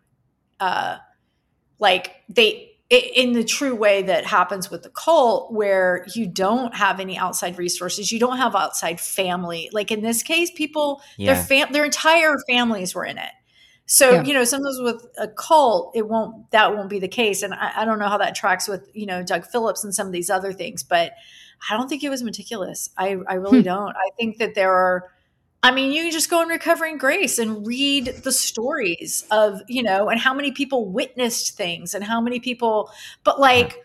uh like they in the true way that happens with the cult where you don't have any outside resources you don't have outside family like in this case people their Yeah. fam- their entire families were in it so Yeah. you know sometimes with a cult it won't that won't be the case and I, I don't know how that tracks with you know doug phillips and some of these other things but i don't think it was meticulous i i really Hmm. don't i think that there are I mean, you can just go in Recovering Grace and read the stories of, you know, and how many people witnessed things and how many people, but like,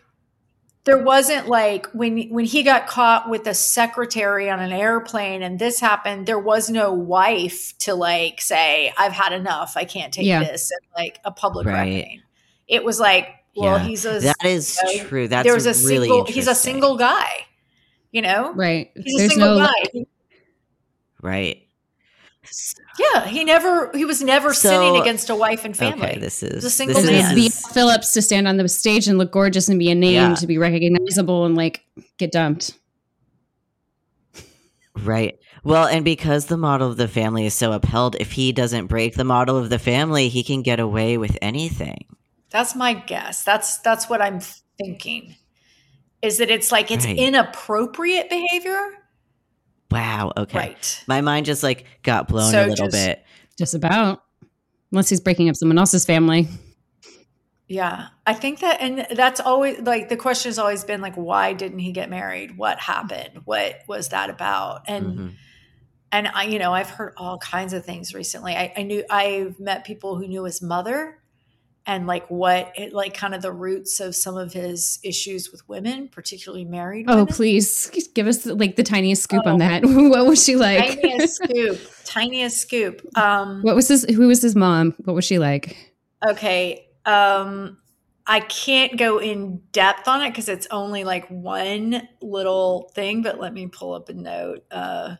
there wasn't like when when he got caught with a secretary on an airplane and this happened, there was no wife to like say, I've had enough, I can't take Yeah. this, and like a public Right. reckoning. It was like, well, Yeah. he's a That is you know, true. That's there was a really single he's a single guy, you know? Right. He's a There's single no guy. right. Yeah, he never he was never So- sinning against a wife and family. Okay, this is a single this This man. is is Phillips to stand on the stage and look gorgeous and be a name Yeah. to be recognizable and like get dumped. Right. Well, and because the model of the family is so upheld, if he doesn't break the model of the family, he can get away with anything. That's my guess. That's that's what I'm thinking. Is that it's like it's Right. inappropriate behavior? Wow. Okay. Right. My mind just like got blown So a little just- bit. Just about. Unless he's breaking up someone else's family. Yeah. I think that and that's always like the question has always been like why didn't he get married? What happened? What was that about? And Mhm. and I, you know, I've heard all kinds of things recently. I, I knew I've met people who knew his mother and like what it like kind of the roots of some of his issues with women, particularly married Oh, women. please give us like the tiniest scoop on Oh. that. what was she like? Tiniest scoop. Tiniest scoop. Um what was his? Who was his mom? What was she like? Okay. Um I can't go in depth on it because it's only like one little thing, but let me pull up a note uh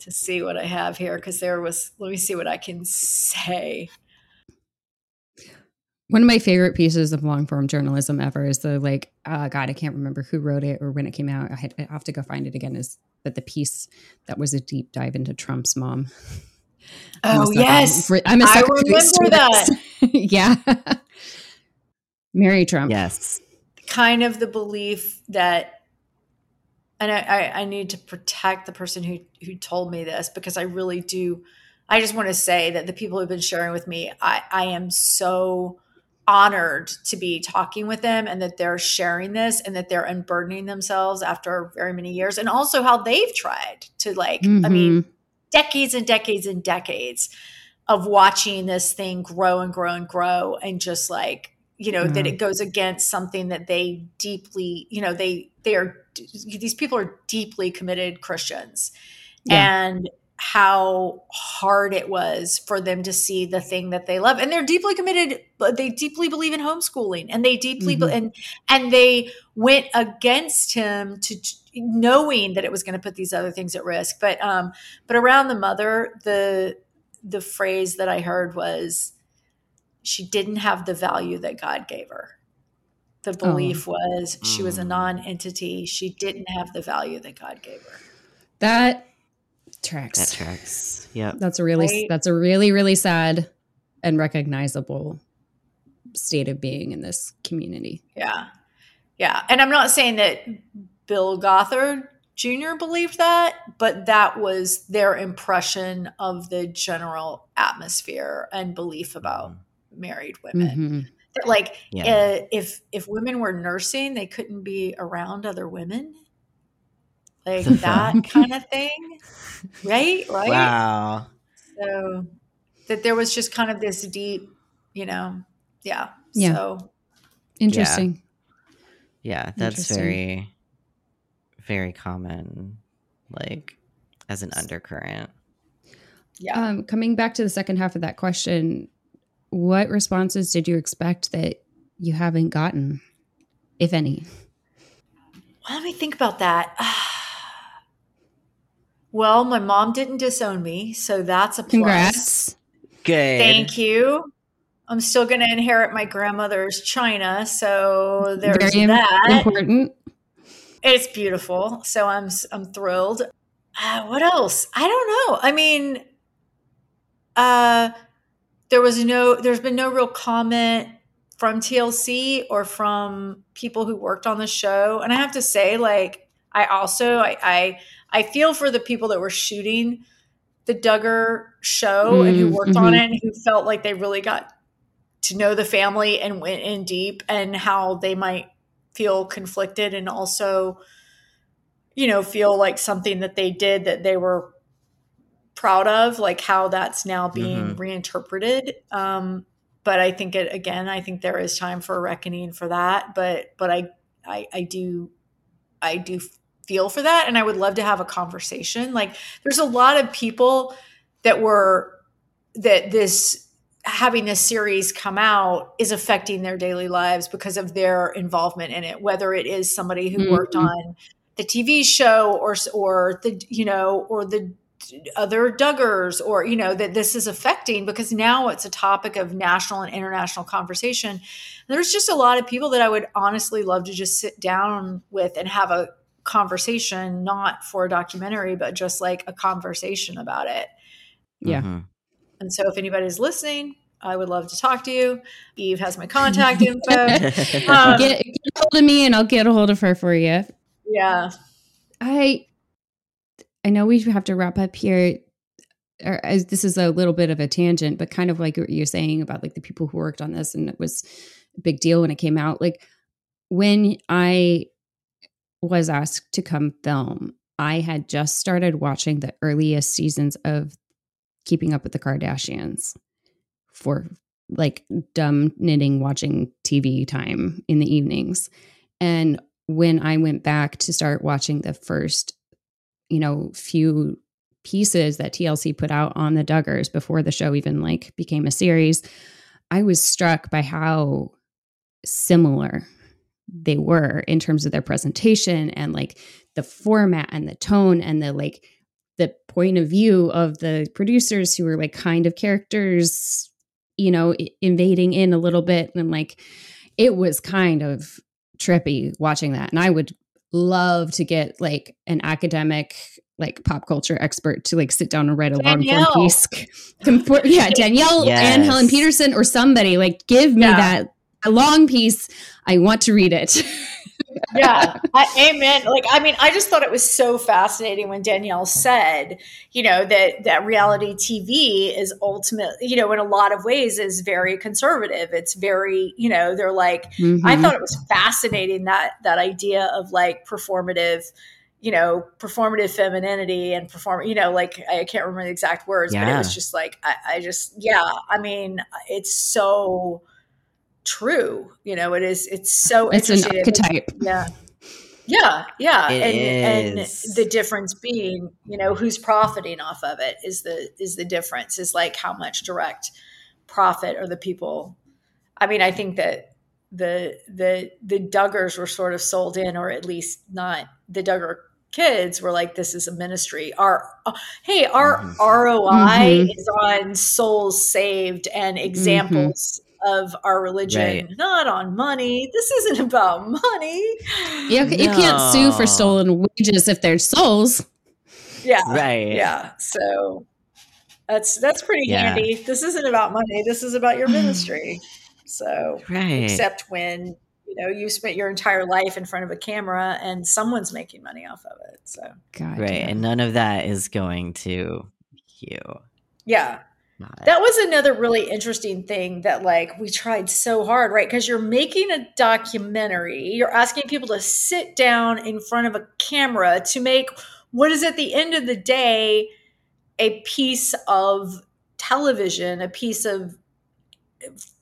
to see what I have here because there was let me see what I can say. One of my favorite pieces of long form journalism ever is the like, uh, God, I can't remember who wrote it or when it came out. I, had, I have to go find it again. Is that the piece that was a deep dive into Trump's mom? I'm a Oh yes. for- I'm a I sucker remember stories. yeah, Mary Trump. Yes. kind of the belief that and I, I, I need to protect the person who who told me this because I really do I just want to say that the people who've been sharing with me, I, I am so honored to be talking with them and that they're sharing this and that they're unburdening themselves after very many years and also how they've tried to like I mean Mhm. decades and decades and decades of watching this thing grow and grow and grow and just like you know that it goes against something that they deeply you know they they are these people are deeply committed christians Yeah. and how hard it was for them to see the thing that they love. And they're deeply committed but they deeply believe in homeschooling and they deeply be- Mhm. and and they went against him to knowing that it was going to put these other things at risk. But um but around the mother the the phrase that i heard was she didn't have the value that god gave her. The belief was she was a Mm. non-entity. She didn't have the value that god gave her. That tracks. That tracks. Yep. That's a really Right. that's a really really sad and recognizable state of being in this community. Yeah. Yeah. And I'm not saying that Bill Gothard Jr. believed that, but that was their impression of the general atmosphere and belief about married women. Mhm. That, like Yeah. uh, if if women were nursing, they couldn't be around other women. Like that kind of thing. Right? Right? Wow. So that there was just kind of this deep, you know, yeah. Yeah. So Interesting. Yeah, that's Interesting. very, very common, like as an undercurrent. yeah. Um, coming back to the second half of that question, what responses did you expect that you haven't gotten, if any? Well, let me think about that. well, my mom didn't disown me, so that's a plus. Congrats. Good. Thank you. I'm still going to inherit my grandmother's china, so there's Very that. important. It's beautiful, so I'm I'm thrilled. Uh, what else? I don't know. I mean, uh, there was no, there's been no real comment from TLC or from people who worked on the show, and I have to say, like, I also I I, I feel for the people that were shooting the Duggar show and who Mm, worked on mhm. it and who felt like they really got to know the family and went in deep and how they might feel conflicted and also you know feel like something that they did that they were proud of like how that's now being Mhm. reinterpreted um but i think it again i think there is time for a reckoning for that but but i i, I do i do feel for that and i would love to have a conversation like there's a lot of people that were that this having this series come out is affecting their daily lives because of their involvement in it whether it is somebody who worked Mhm. on the TV show or or the you know or the other Duggars or you know that this is affecting because now it's a topic of national and international conversation. There's just a lot of people that I would honestly love to just sit down with and have a conversation, not for a documentary, but just like a conversation about it. Yeah. Mhm. And so if anybody's listening, I would love to talk to you. Eve has my contact info. Um, get, get a hold of me and I'll get a hold of her for you. yeah. I I know we have to wrap up here. Or as this is a little bit of a tangent, but kind of like what you're saying about like the people who worked on this, and it was a big deal when it came out. Like when I was asked to come film, I had just started watching the earliest seasons of Keeping Up with the Kardashians for like dumb knitting watching TV time in the evenings. And when I went back to start watching the first, you know, few pieces that TLC put out on the Duggars before the show even like became a series, I was struck by how similar they were in terms of their presentation and like the format and the tone and the like the point of view of the producers who were like kind of characters you know invading in a little bit and like it was kind of trippy watching that and i would love to get like an academic like pop culture expert to like sit down and write a long form Danielle. piece yeah danielle Anne Helen Petersen or somebody like give me Yeah. that a long piece. I want to read it. Yeah I, amen. Like i mean i just thought it was so fascinating when danielle said you know that that reality tv is ultimately, you know in a lot of ways is very conservative. It's very you know they're like i Mhm. thought it was fascinating that that idea of like performative you know performative femininity and perform you know like i can't remember the exact words but it was just like I, I just yeah i mean it's so true you know it is it's so it's an interesting archetype yeah. Yeah, yeah. It and is. and the difference being, you know, who's profiting off of it is the is the difference. Is like how much direct profit are the people I mean, I think that the the the Duggars were sort of sold in, or at least not the Duggar kids were like, this is a ministry. Our uh, hey, our Mhm. ROI Mhm. is on souls saved and examples of our religion, Right. not on money. This isn't about money. you, you can't sue for stolen wages if they're souls Yeah. Right. Yeah. So that's that's pretty Yeah. handy. This isn't about money. This is about your ministry. So Right. except when you know you spent your entire life in front of a camera and someone's making money off of it. So God, right. yeah. And none of that is going to you. yeah. That was another really interesting thing that like we tried so hard, right? Because you're making a documentary, you're asking people to sit down in front of a camera to make what is at the end of the day a piece of television, a piece of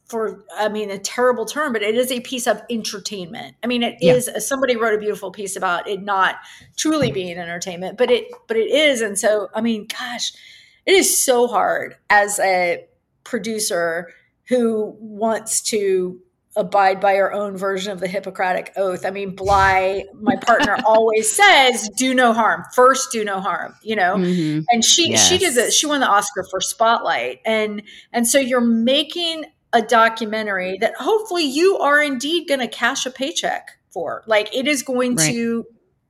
for I mean a terrible term, but it is a piece of entertainment. I mean, it Yeah. is. Somebody wrote a beautiful piece about it not truly being entertainment, but it but it is. And so, I mean, gosh, it is so hard as a producer who wants to abide by our own version of the Hippocratic oath. I mean, Blye, my partner, always says, "Do no harm. First, do no harm." You know, Mhm. and she she did Yes. that she won the oscar for spotlight and and so you're making a documentary that hopefully you are indeed going to cash a paycheck for like it is going Right. to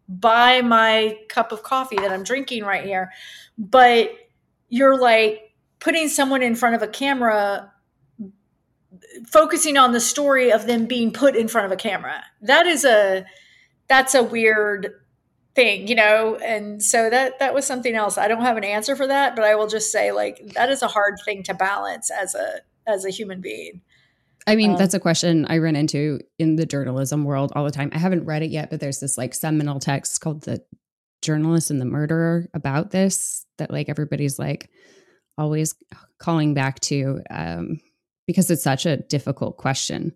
buy my cup of coffee that i'm drinking right here but you're like putting someone in front of a camera focusing on the story of them being put in front of a camera. That is a that's a weird thing you know? And so that that was something else. I don't have an answer for that but i will just say like that is a hard thing to balance as a as a human being. I mean, Um, that's a question I run into in the journalism world all the time. I haven't read it yet, but there's this like seminal text called The Journalist and the Murderer about this that like everybody's like always calling back to um, because it's such a difficult question.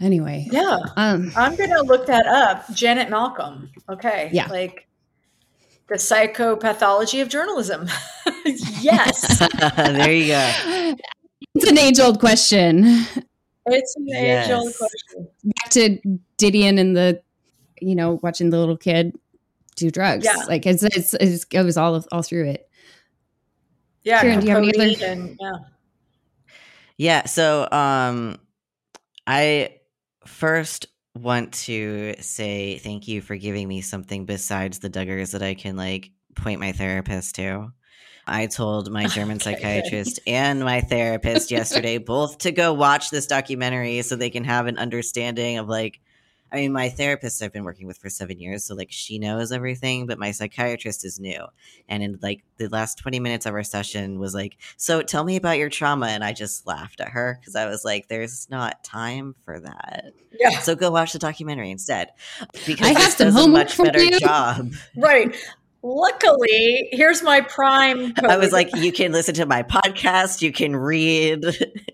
Anyway, yeah. um, i'm gonna look that up. Janet malcolm. Okay. Yeah. like the psychopathology of journalism. Yes. There you go. it's an age old question. it's an age old question. Back to Didion and the, you know, watching the little kid do drugs. Yeah. Like it's, it's, it's it was all all through it. yeah Kieran, do you have any other- and, yeah Yeah. So, um, I first want to say thank you for giving me something besides the Duggars that I can like point my therapist to. I told my German okay, psychiatrist and my therapist yesterday both to go watch this documentary so they can have an understanding of like I mean, my therapist I've been working with for seven years, so like she knows everything, but my psychiatrist is new. And in like the last 20 minutes of our session was like, So tell me about your trauma. And I just laughed at her because I was like, There's not time for that. Yeah. So go watch the documentary instead. Because I have does a much better you. job. Right. Luckily, here's my prime. Code. I was like, you can listen to my podcast, you can read.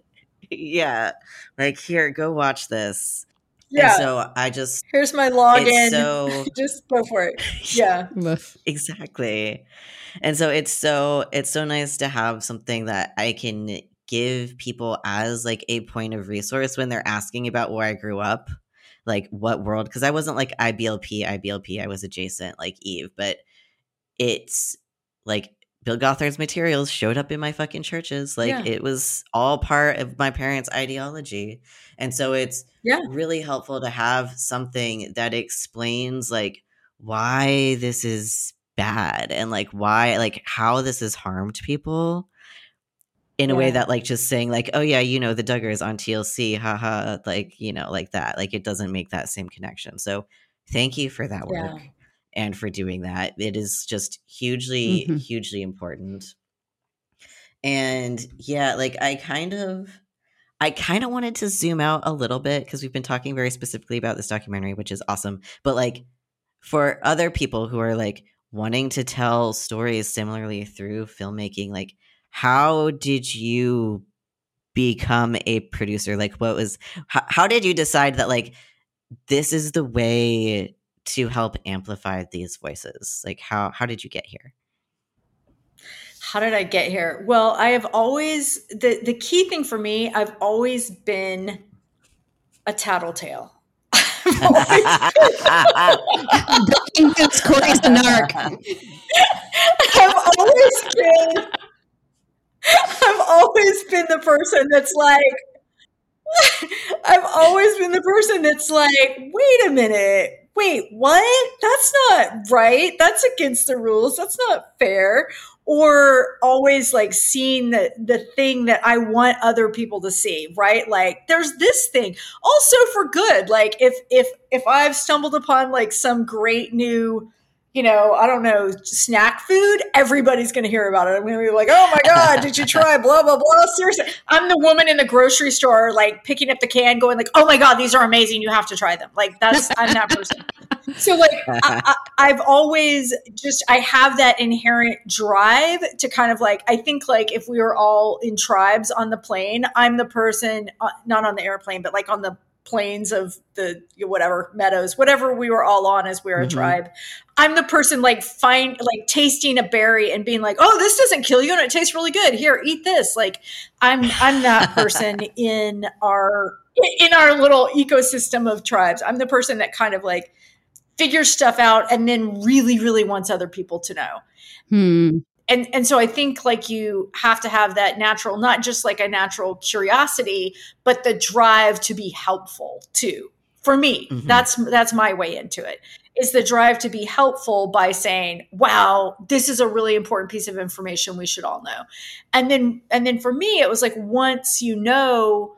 yeah. Like, here, go watch this. Yeah. And so I just here's my login. So just go for it. Yeah. exactly. And so it's so it's so nice to have something that I can give people as like a point of resource when they're asking about where I grew up, like what world because I wasn't like IBLP, IBLP, I was adjacent like Eve, but it's like Bill Gothard's materials showed up in my fucking churches. Like yeah. it was all part of my parents' ideology. And so it's yeah. really helpful to have something that explains like why this is bad and like why like how this has harmed people in a yeah. way that like just saying like oh yeah you know the duggars on tlc haha like you know like that like it doesn't make that same connection so thank you for that work. And for doing that it is just hugely mm-hmm. hugely important and yeah like i kind of I kind of wanted to zoom out a little bit because we've been talking very specifically about this documentary, which is awesome. But like for other people who are like wanting to tell stories similarly through filmmaking, like how did you become a producer? Like what was how, how did you decide that like this is the way to help amplify these voices? Like how how did you get here? how did I get here? Well, I have always the the key thing for me, I've always been a tattletale. I've always been I've always been the person that's like I've always been the person that's like, wait a minute, wait, what? That's not right. That's against the rules. That's not fair or always like seeing the the thing that I want other people to see, right? Like there's this thing also for good. Like if if if I've stumbled upon like some great new you know, I don't know, snack food, everybody's going to hear about it. I'm going to be like, oh my God, did you try blah, blah, blah? Seriously. I'm the woman in the grocery store, like picking up the can, going like, oh my God, these are amazing. You have to try them. Like that's, I'm that person. So like, I, have always just, I have that inherent drive to kind of like, I think like if we were all in tribes on the plane, I'm the person, uh, not on the airplane, but like on the plains of the whatever meadows, whatever we were all on as we are a mm-hmm. tribe. I'm the person like find like tasting a berry and being like, "Oh, this doesn't kill you and it tastes really good. Here, eat this." Like I'm I'm that person in our in our little ecosystem of tribes. I'm the person that kind of like figures stuff out and then really really wants other people to know. Hmm and and so i think like you have to have that natural not just like a natural curiosity but the drive to be helpful too for me mm-hmm. that's that's my way into it is the drive to be helpful by saying wow this is a really important piece of information we should all know and then and then for me it was like once you know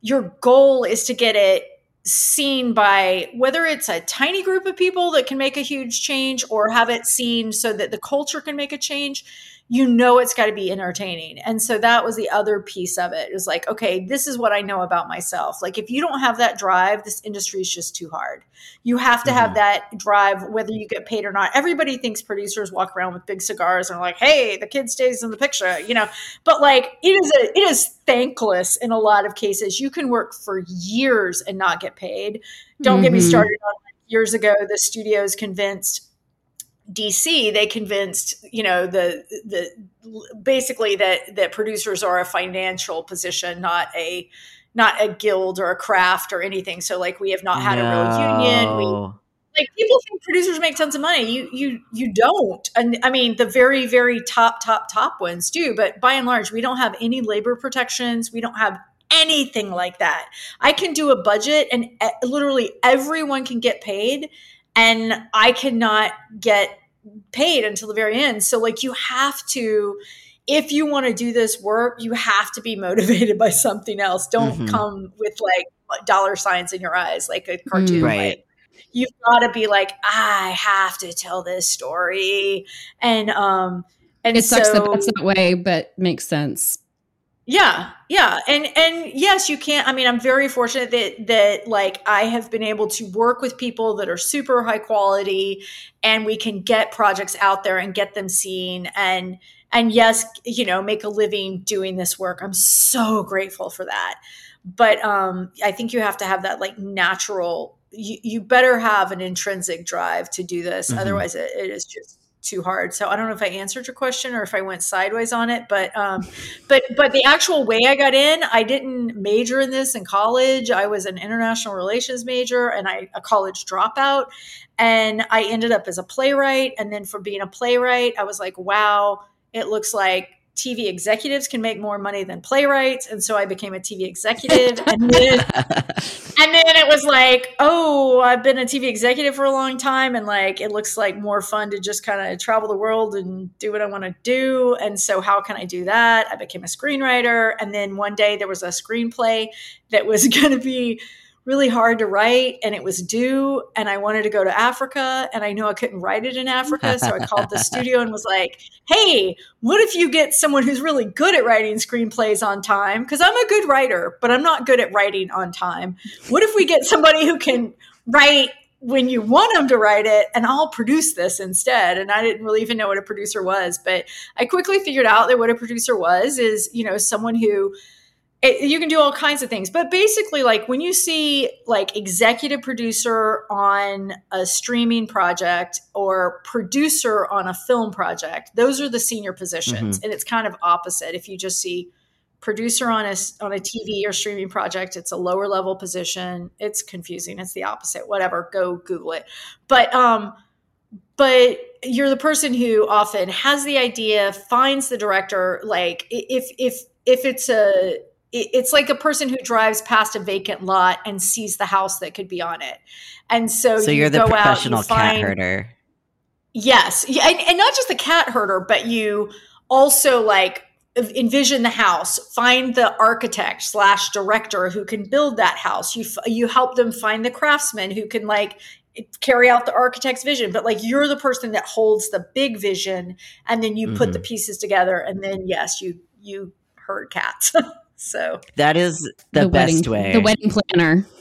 your goal is to get it seen by whether it's a tiny group of people that can make a huge change or have it seen so that the culture can make a change you know it's got to be entertaining and so that was the other piece of it. it was like okay this is what i know about myself like if you don't have that drive this industry is just too hard you have to mm-hmm. have that drive whether you get paid or not everybody thinks producers walk around with big cigars and are like hey the kid stays in the picture you know but like it is a it is thankless in a lot of cases. You can work for years and not get paid. Don't mm-hmm. get me mm-hmm. started on years ago the studios convinced DC, they convinced, you know, the the basically that that producers are a financial position, not a not a guild or a craft or anything. So like we have not had no. a real union. We like people think producers make tons of money. You you you don't. And I mean the very very top top top ones do, but by and large we don't have any labor protections. We don't have anything like that. I can do a budget and uh, literally everyone can get paid and I cannot get paid until the very end. So like you have to if you want to do this work, you have to be motivated by something else. Don't mm-hmm. come with like dollar signs in your eyes like a cartoon. Mm, right. you've got to be like, I have to tell this story. And um and it sucks so, that that's that way, but makes sense. Yeah, yeah, and and yes, you can't. I mean, I'm very fortunate that that like I have been able to work with people that are super high quality, and we can get projects out there and get them seen, and and yes, you know, make a living doing this work. I'm so grateful for that. But um, I think you have to have that like natural. You, you better have an intrinsic drive to do this, mm-hmm. otherwise, it, it is just too hard. So I don't know if I answered your question or if I went sideways on it, but um, but but the actual way I got in, I didn't major in this in college. I was an international relations major and I a college dropout, and I ended up as a playwright. And then for being a playwright, I was like, wow, it looks like TV executives can make more money than playwrights. And so I became a TV executive. and, then, and then it was like, oh, I've been a TV executive for a long time. And like, it looks like more fun to just kind of travel the world and do what I want to do. And so, how can I do that? I became a screenwriter. And then one day there was a screenplay that was going to be really hard to write and it was due and I wanted to go to Africa and I knew I couldn't write it in Africa. So I called the studio and was like, hey, what if you get someone who's really good at writing screenplays on time? Because I'm a good writer, but I'm not good at writing on time. What if we get somebody who can write when you want them to write it and I'll produce this instead. And I didn't really even know what a producer was, but I quickly figured out that what a producer was is, you know, someone who it, you can do all kinds of things. But basically like when you see like executive producer on a streaming project or producer on a film project those are the senior positions. Mm-hmm. and it's kind of opposite. If you just see producer on a on a TV or streaming project it's a lower level position. It's confusing. It's the opposite. Whatever. Go google it. But um but you're the person who often has the idea finds the director. Like if if if it's a it's like a person who drives past a vacant lot and sees the house that could be on it. And so, so you are the professional out, find, cat herder. Yes. Yeah, and, and not just the cat herder, but you also like envision the house, find the architect slash director who can build that house. You you help them find the craftsman who can like carry out the architect's vision but like you're the person that holds the big vision and then you mm-hmm. put the mm-hmm. pieces together and then yes you you herd cats So that is the, the best wedding, way. The wedding planner.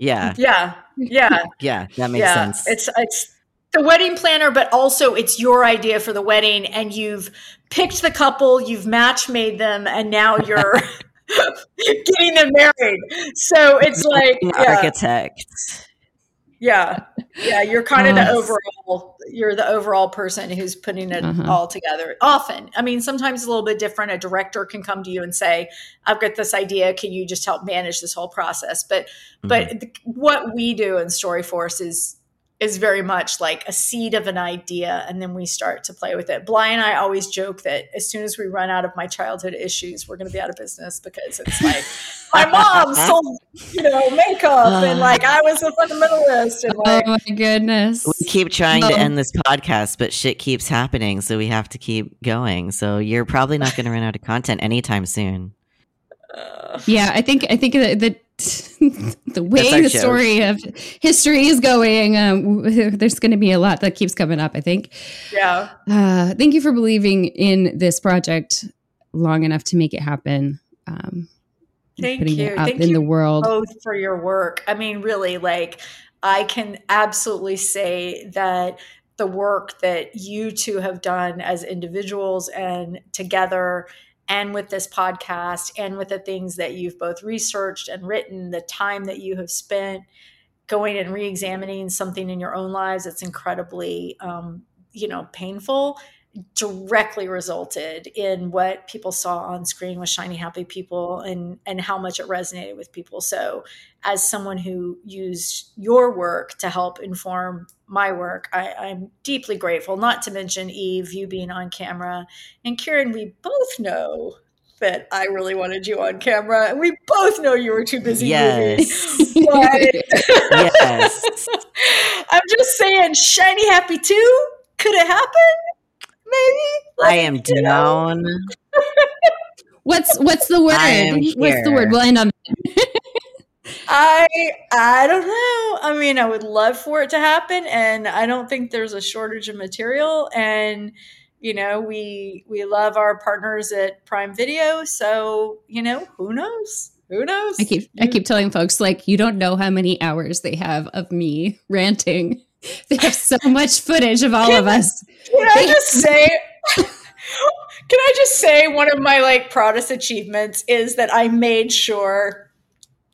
Yeah. yeah. Yeah. Yeah. That makes yeah. sense. It's it's the wedding planner, but also it's your idea for the wedding, and you've picked the couple, you've match made them, and now you're getting them married. So it's like yeah. architect. Yeah. Yeah. You're kind of the overall, you're the overall person who's putting it uh-huh. all together. Often. I mean, sometimes it's a little bit different. A director can come to you and say, I've got this idea. Can you just help manage this whole process? But, mm-hmm. but the, what we do in Storyforce is is very much like a seed of an idea and then we start to play with it. Blye and I always joke that as soon as we run out of my childhood issues, we're going to be out of business because it's like my mom sold, you know, makeup and uh. like I was a fundamentalist and like Oh my goodness. We keep trying to end this podcast, but shit keeps happening, so we have to keep going. So you're probably not going to run out of content anytime soon. Yeah, I think I think that the the way the story of history is going, um, there's going to be a lot that keeps coming up. I think. Yeah. Uh, thank you for believing in this project long enough to make it happen. Um, thank putting you. It out thank in you the world both for your work. I mean, really, like I can absolutely say that the work that you two have done as individuals and together and with this podcast and with the things that you've both researched and written, the time that you have spent going and re-examining something in your own lives that's incredibly um, you know painful directly resulted in what people saw on screen with shiny happy people and and how much it resonated with people so as someone who used your work to help inform my work I, i'm deeply grateful not to mention eve you being on camera and kieran we both know that I really wanted you on camera, and we both know you were too busy. Yes. moving. Yes. I'm just saying, shiny happy too could have happened. Maybe I am You down. What's what's the word? I am What's the word? We'll end on I I don't know. I mean, I would love for it to happen, and I don't think there's a shortage of material. And you know, we we love our partners at Prime Video, so you know, who knows? Who knows? I keep I keep telling folks like you don't know how many hours they have of me ranting. They have so much footage of all of us. Can I just say? Can I just say one of my like proudest achievements is that I made sure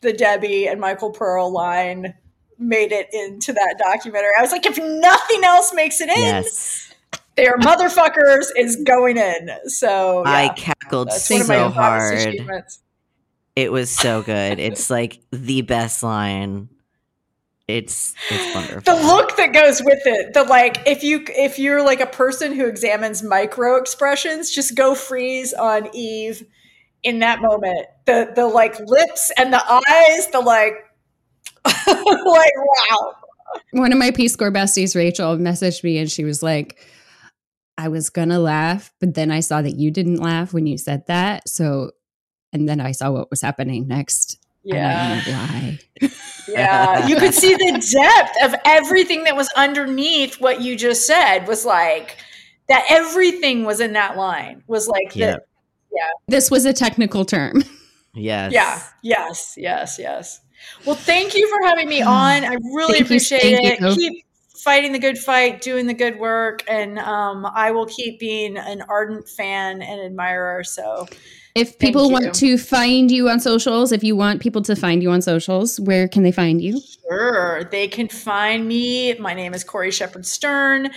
the Debi and Michael Pearl line made it into that documentary. I was like, if nothing else makes it in, Yes. their motherfuckers is going in. So I cackled that's one of my so hard. It was so good. It's like the best line. It's it's wonderful. The look that goes with it, the like, if you if you're like a person who examines micro expressions, just go freeze on Eve in that moment. The the like lips and the eyes, the like, like wow. One of my Peace Corps besties, Rachel, messaged me and she was like, I was gonna laugh, but then I saw that you didn't laugh when you said that. So and then I saw what was happening next. And I Yeah, don't know why. yeah. You could see the depth of everything that was underneath what you just said. Was like that. Everything was in that line. Was like the Yep. This was a technical term. Yes. Yeah. Yes. Yes. Yes. Well, thank you for having me on. I really Thank appreciate thank it. you. Keep fighting the good fight, doing the good work, and um, I will keep being an ardent fan and admirer. So, If people want to find you on socials, if you want people to find you on socials, where can they find you? sure, they can find me. My name is Cori Shepherd Stern.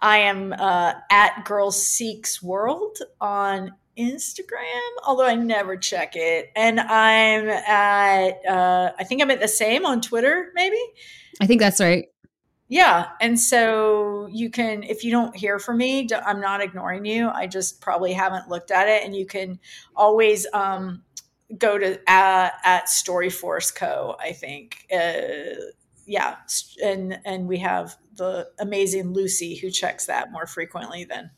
I am uh, at Girls Seeks World on Instagram, although I never check it. And I'm at, uh, I think I'm at the same on Twitter, maybe. I think that's right. Yeah. And so you can, if you don't hear from me, I'm not ignoring you. I just probably haven't looked at it. And you can always um, go to uh, at Storyforce Co. I think. Uh, yeah. And, and we have the amazing Lucy who checks that more frequently than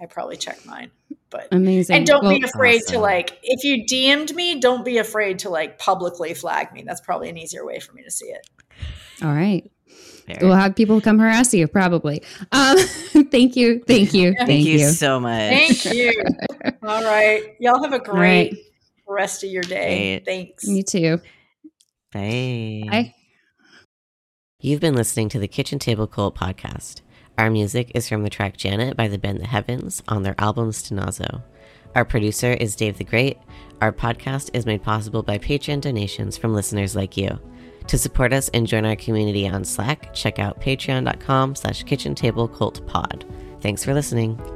I probably check mine. But, Amazing. and don't Well, be afraid to like, if you DM'd me, don't be afraid to like publicly flag me. That's probably an easier way for me to see it. all right. Fair. We'll have people come harass you probably. Um, thank you. Thank you. Thank Thank, Thank you you. so much. Thank you. All right. Y'all have a great right. rest of your day. Great. Thanks. You too. Bye. Bye. You've been listening to the Kitchen Table Cult podcast. Our music is from the track Janet by the band The Heavens on their album Stenazo. Our producer is Dave the Great. Our podcast is made possible by Patreon donations from listeners like you. To support us and join our community on Slack, check out patreon.com slash kitchen table cult pod. Thanks for listening.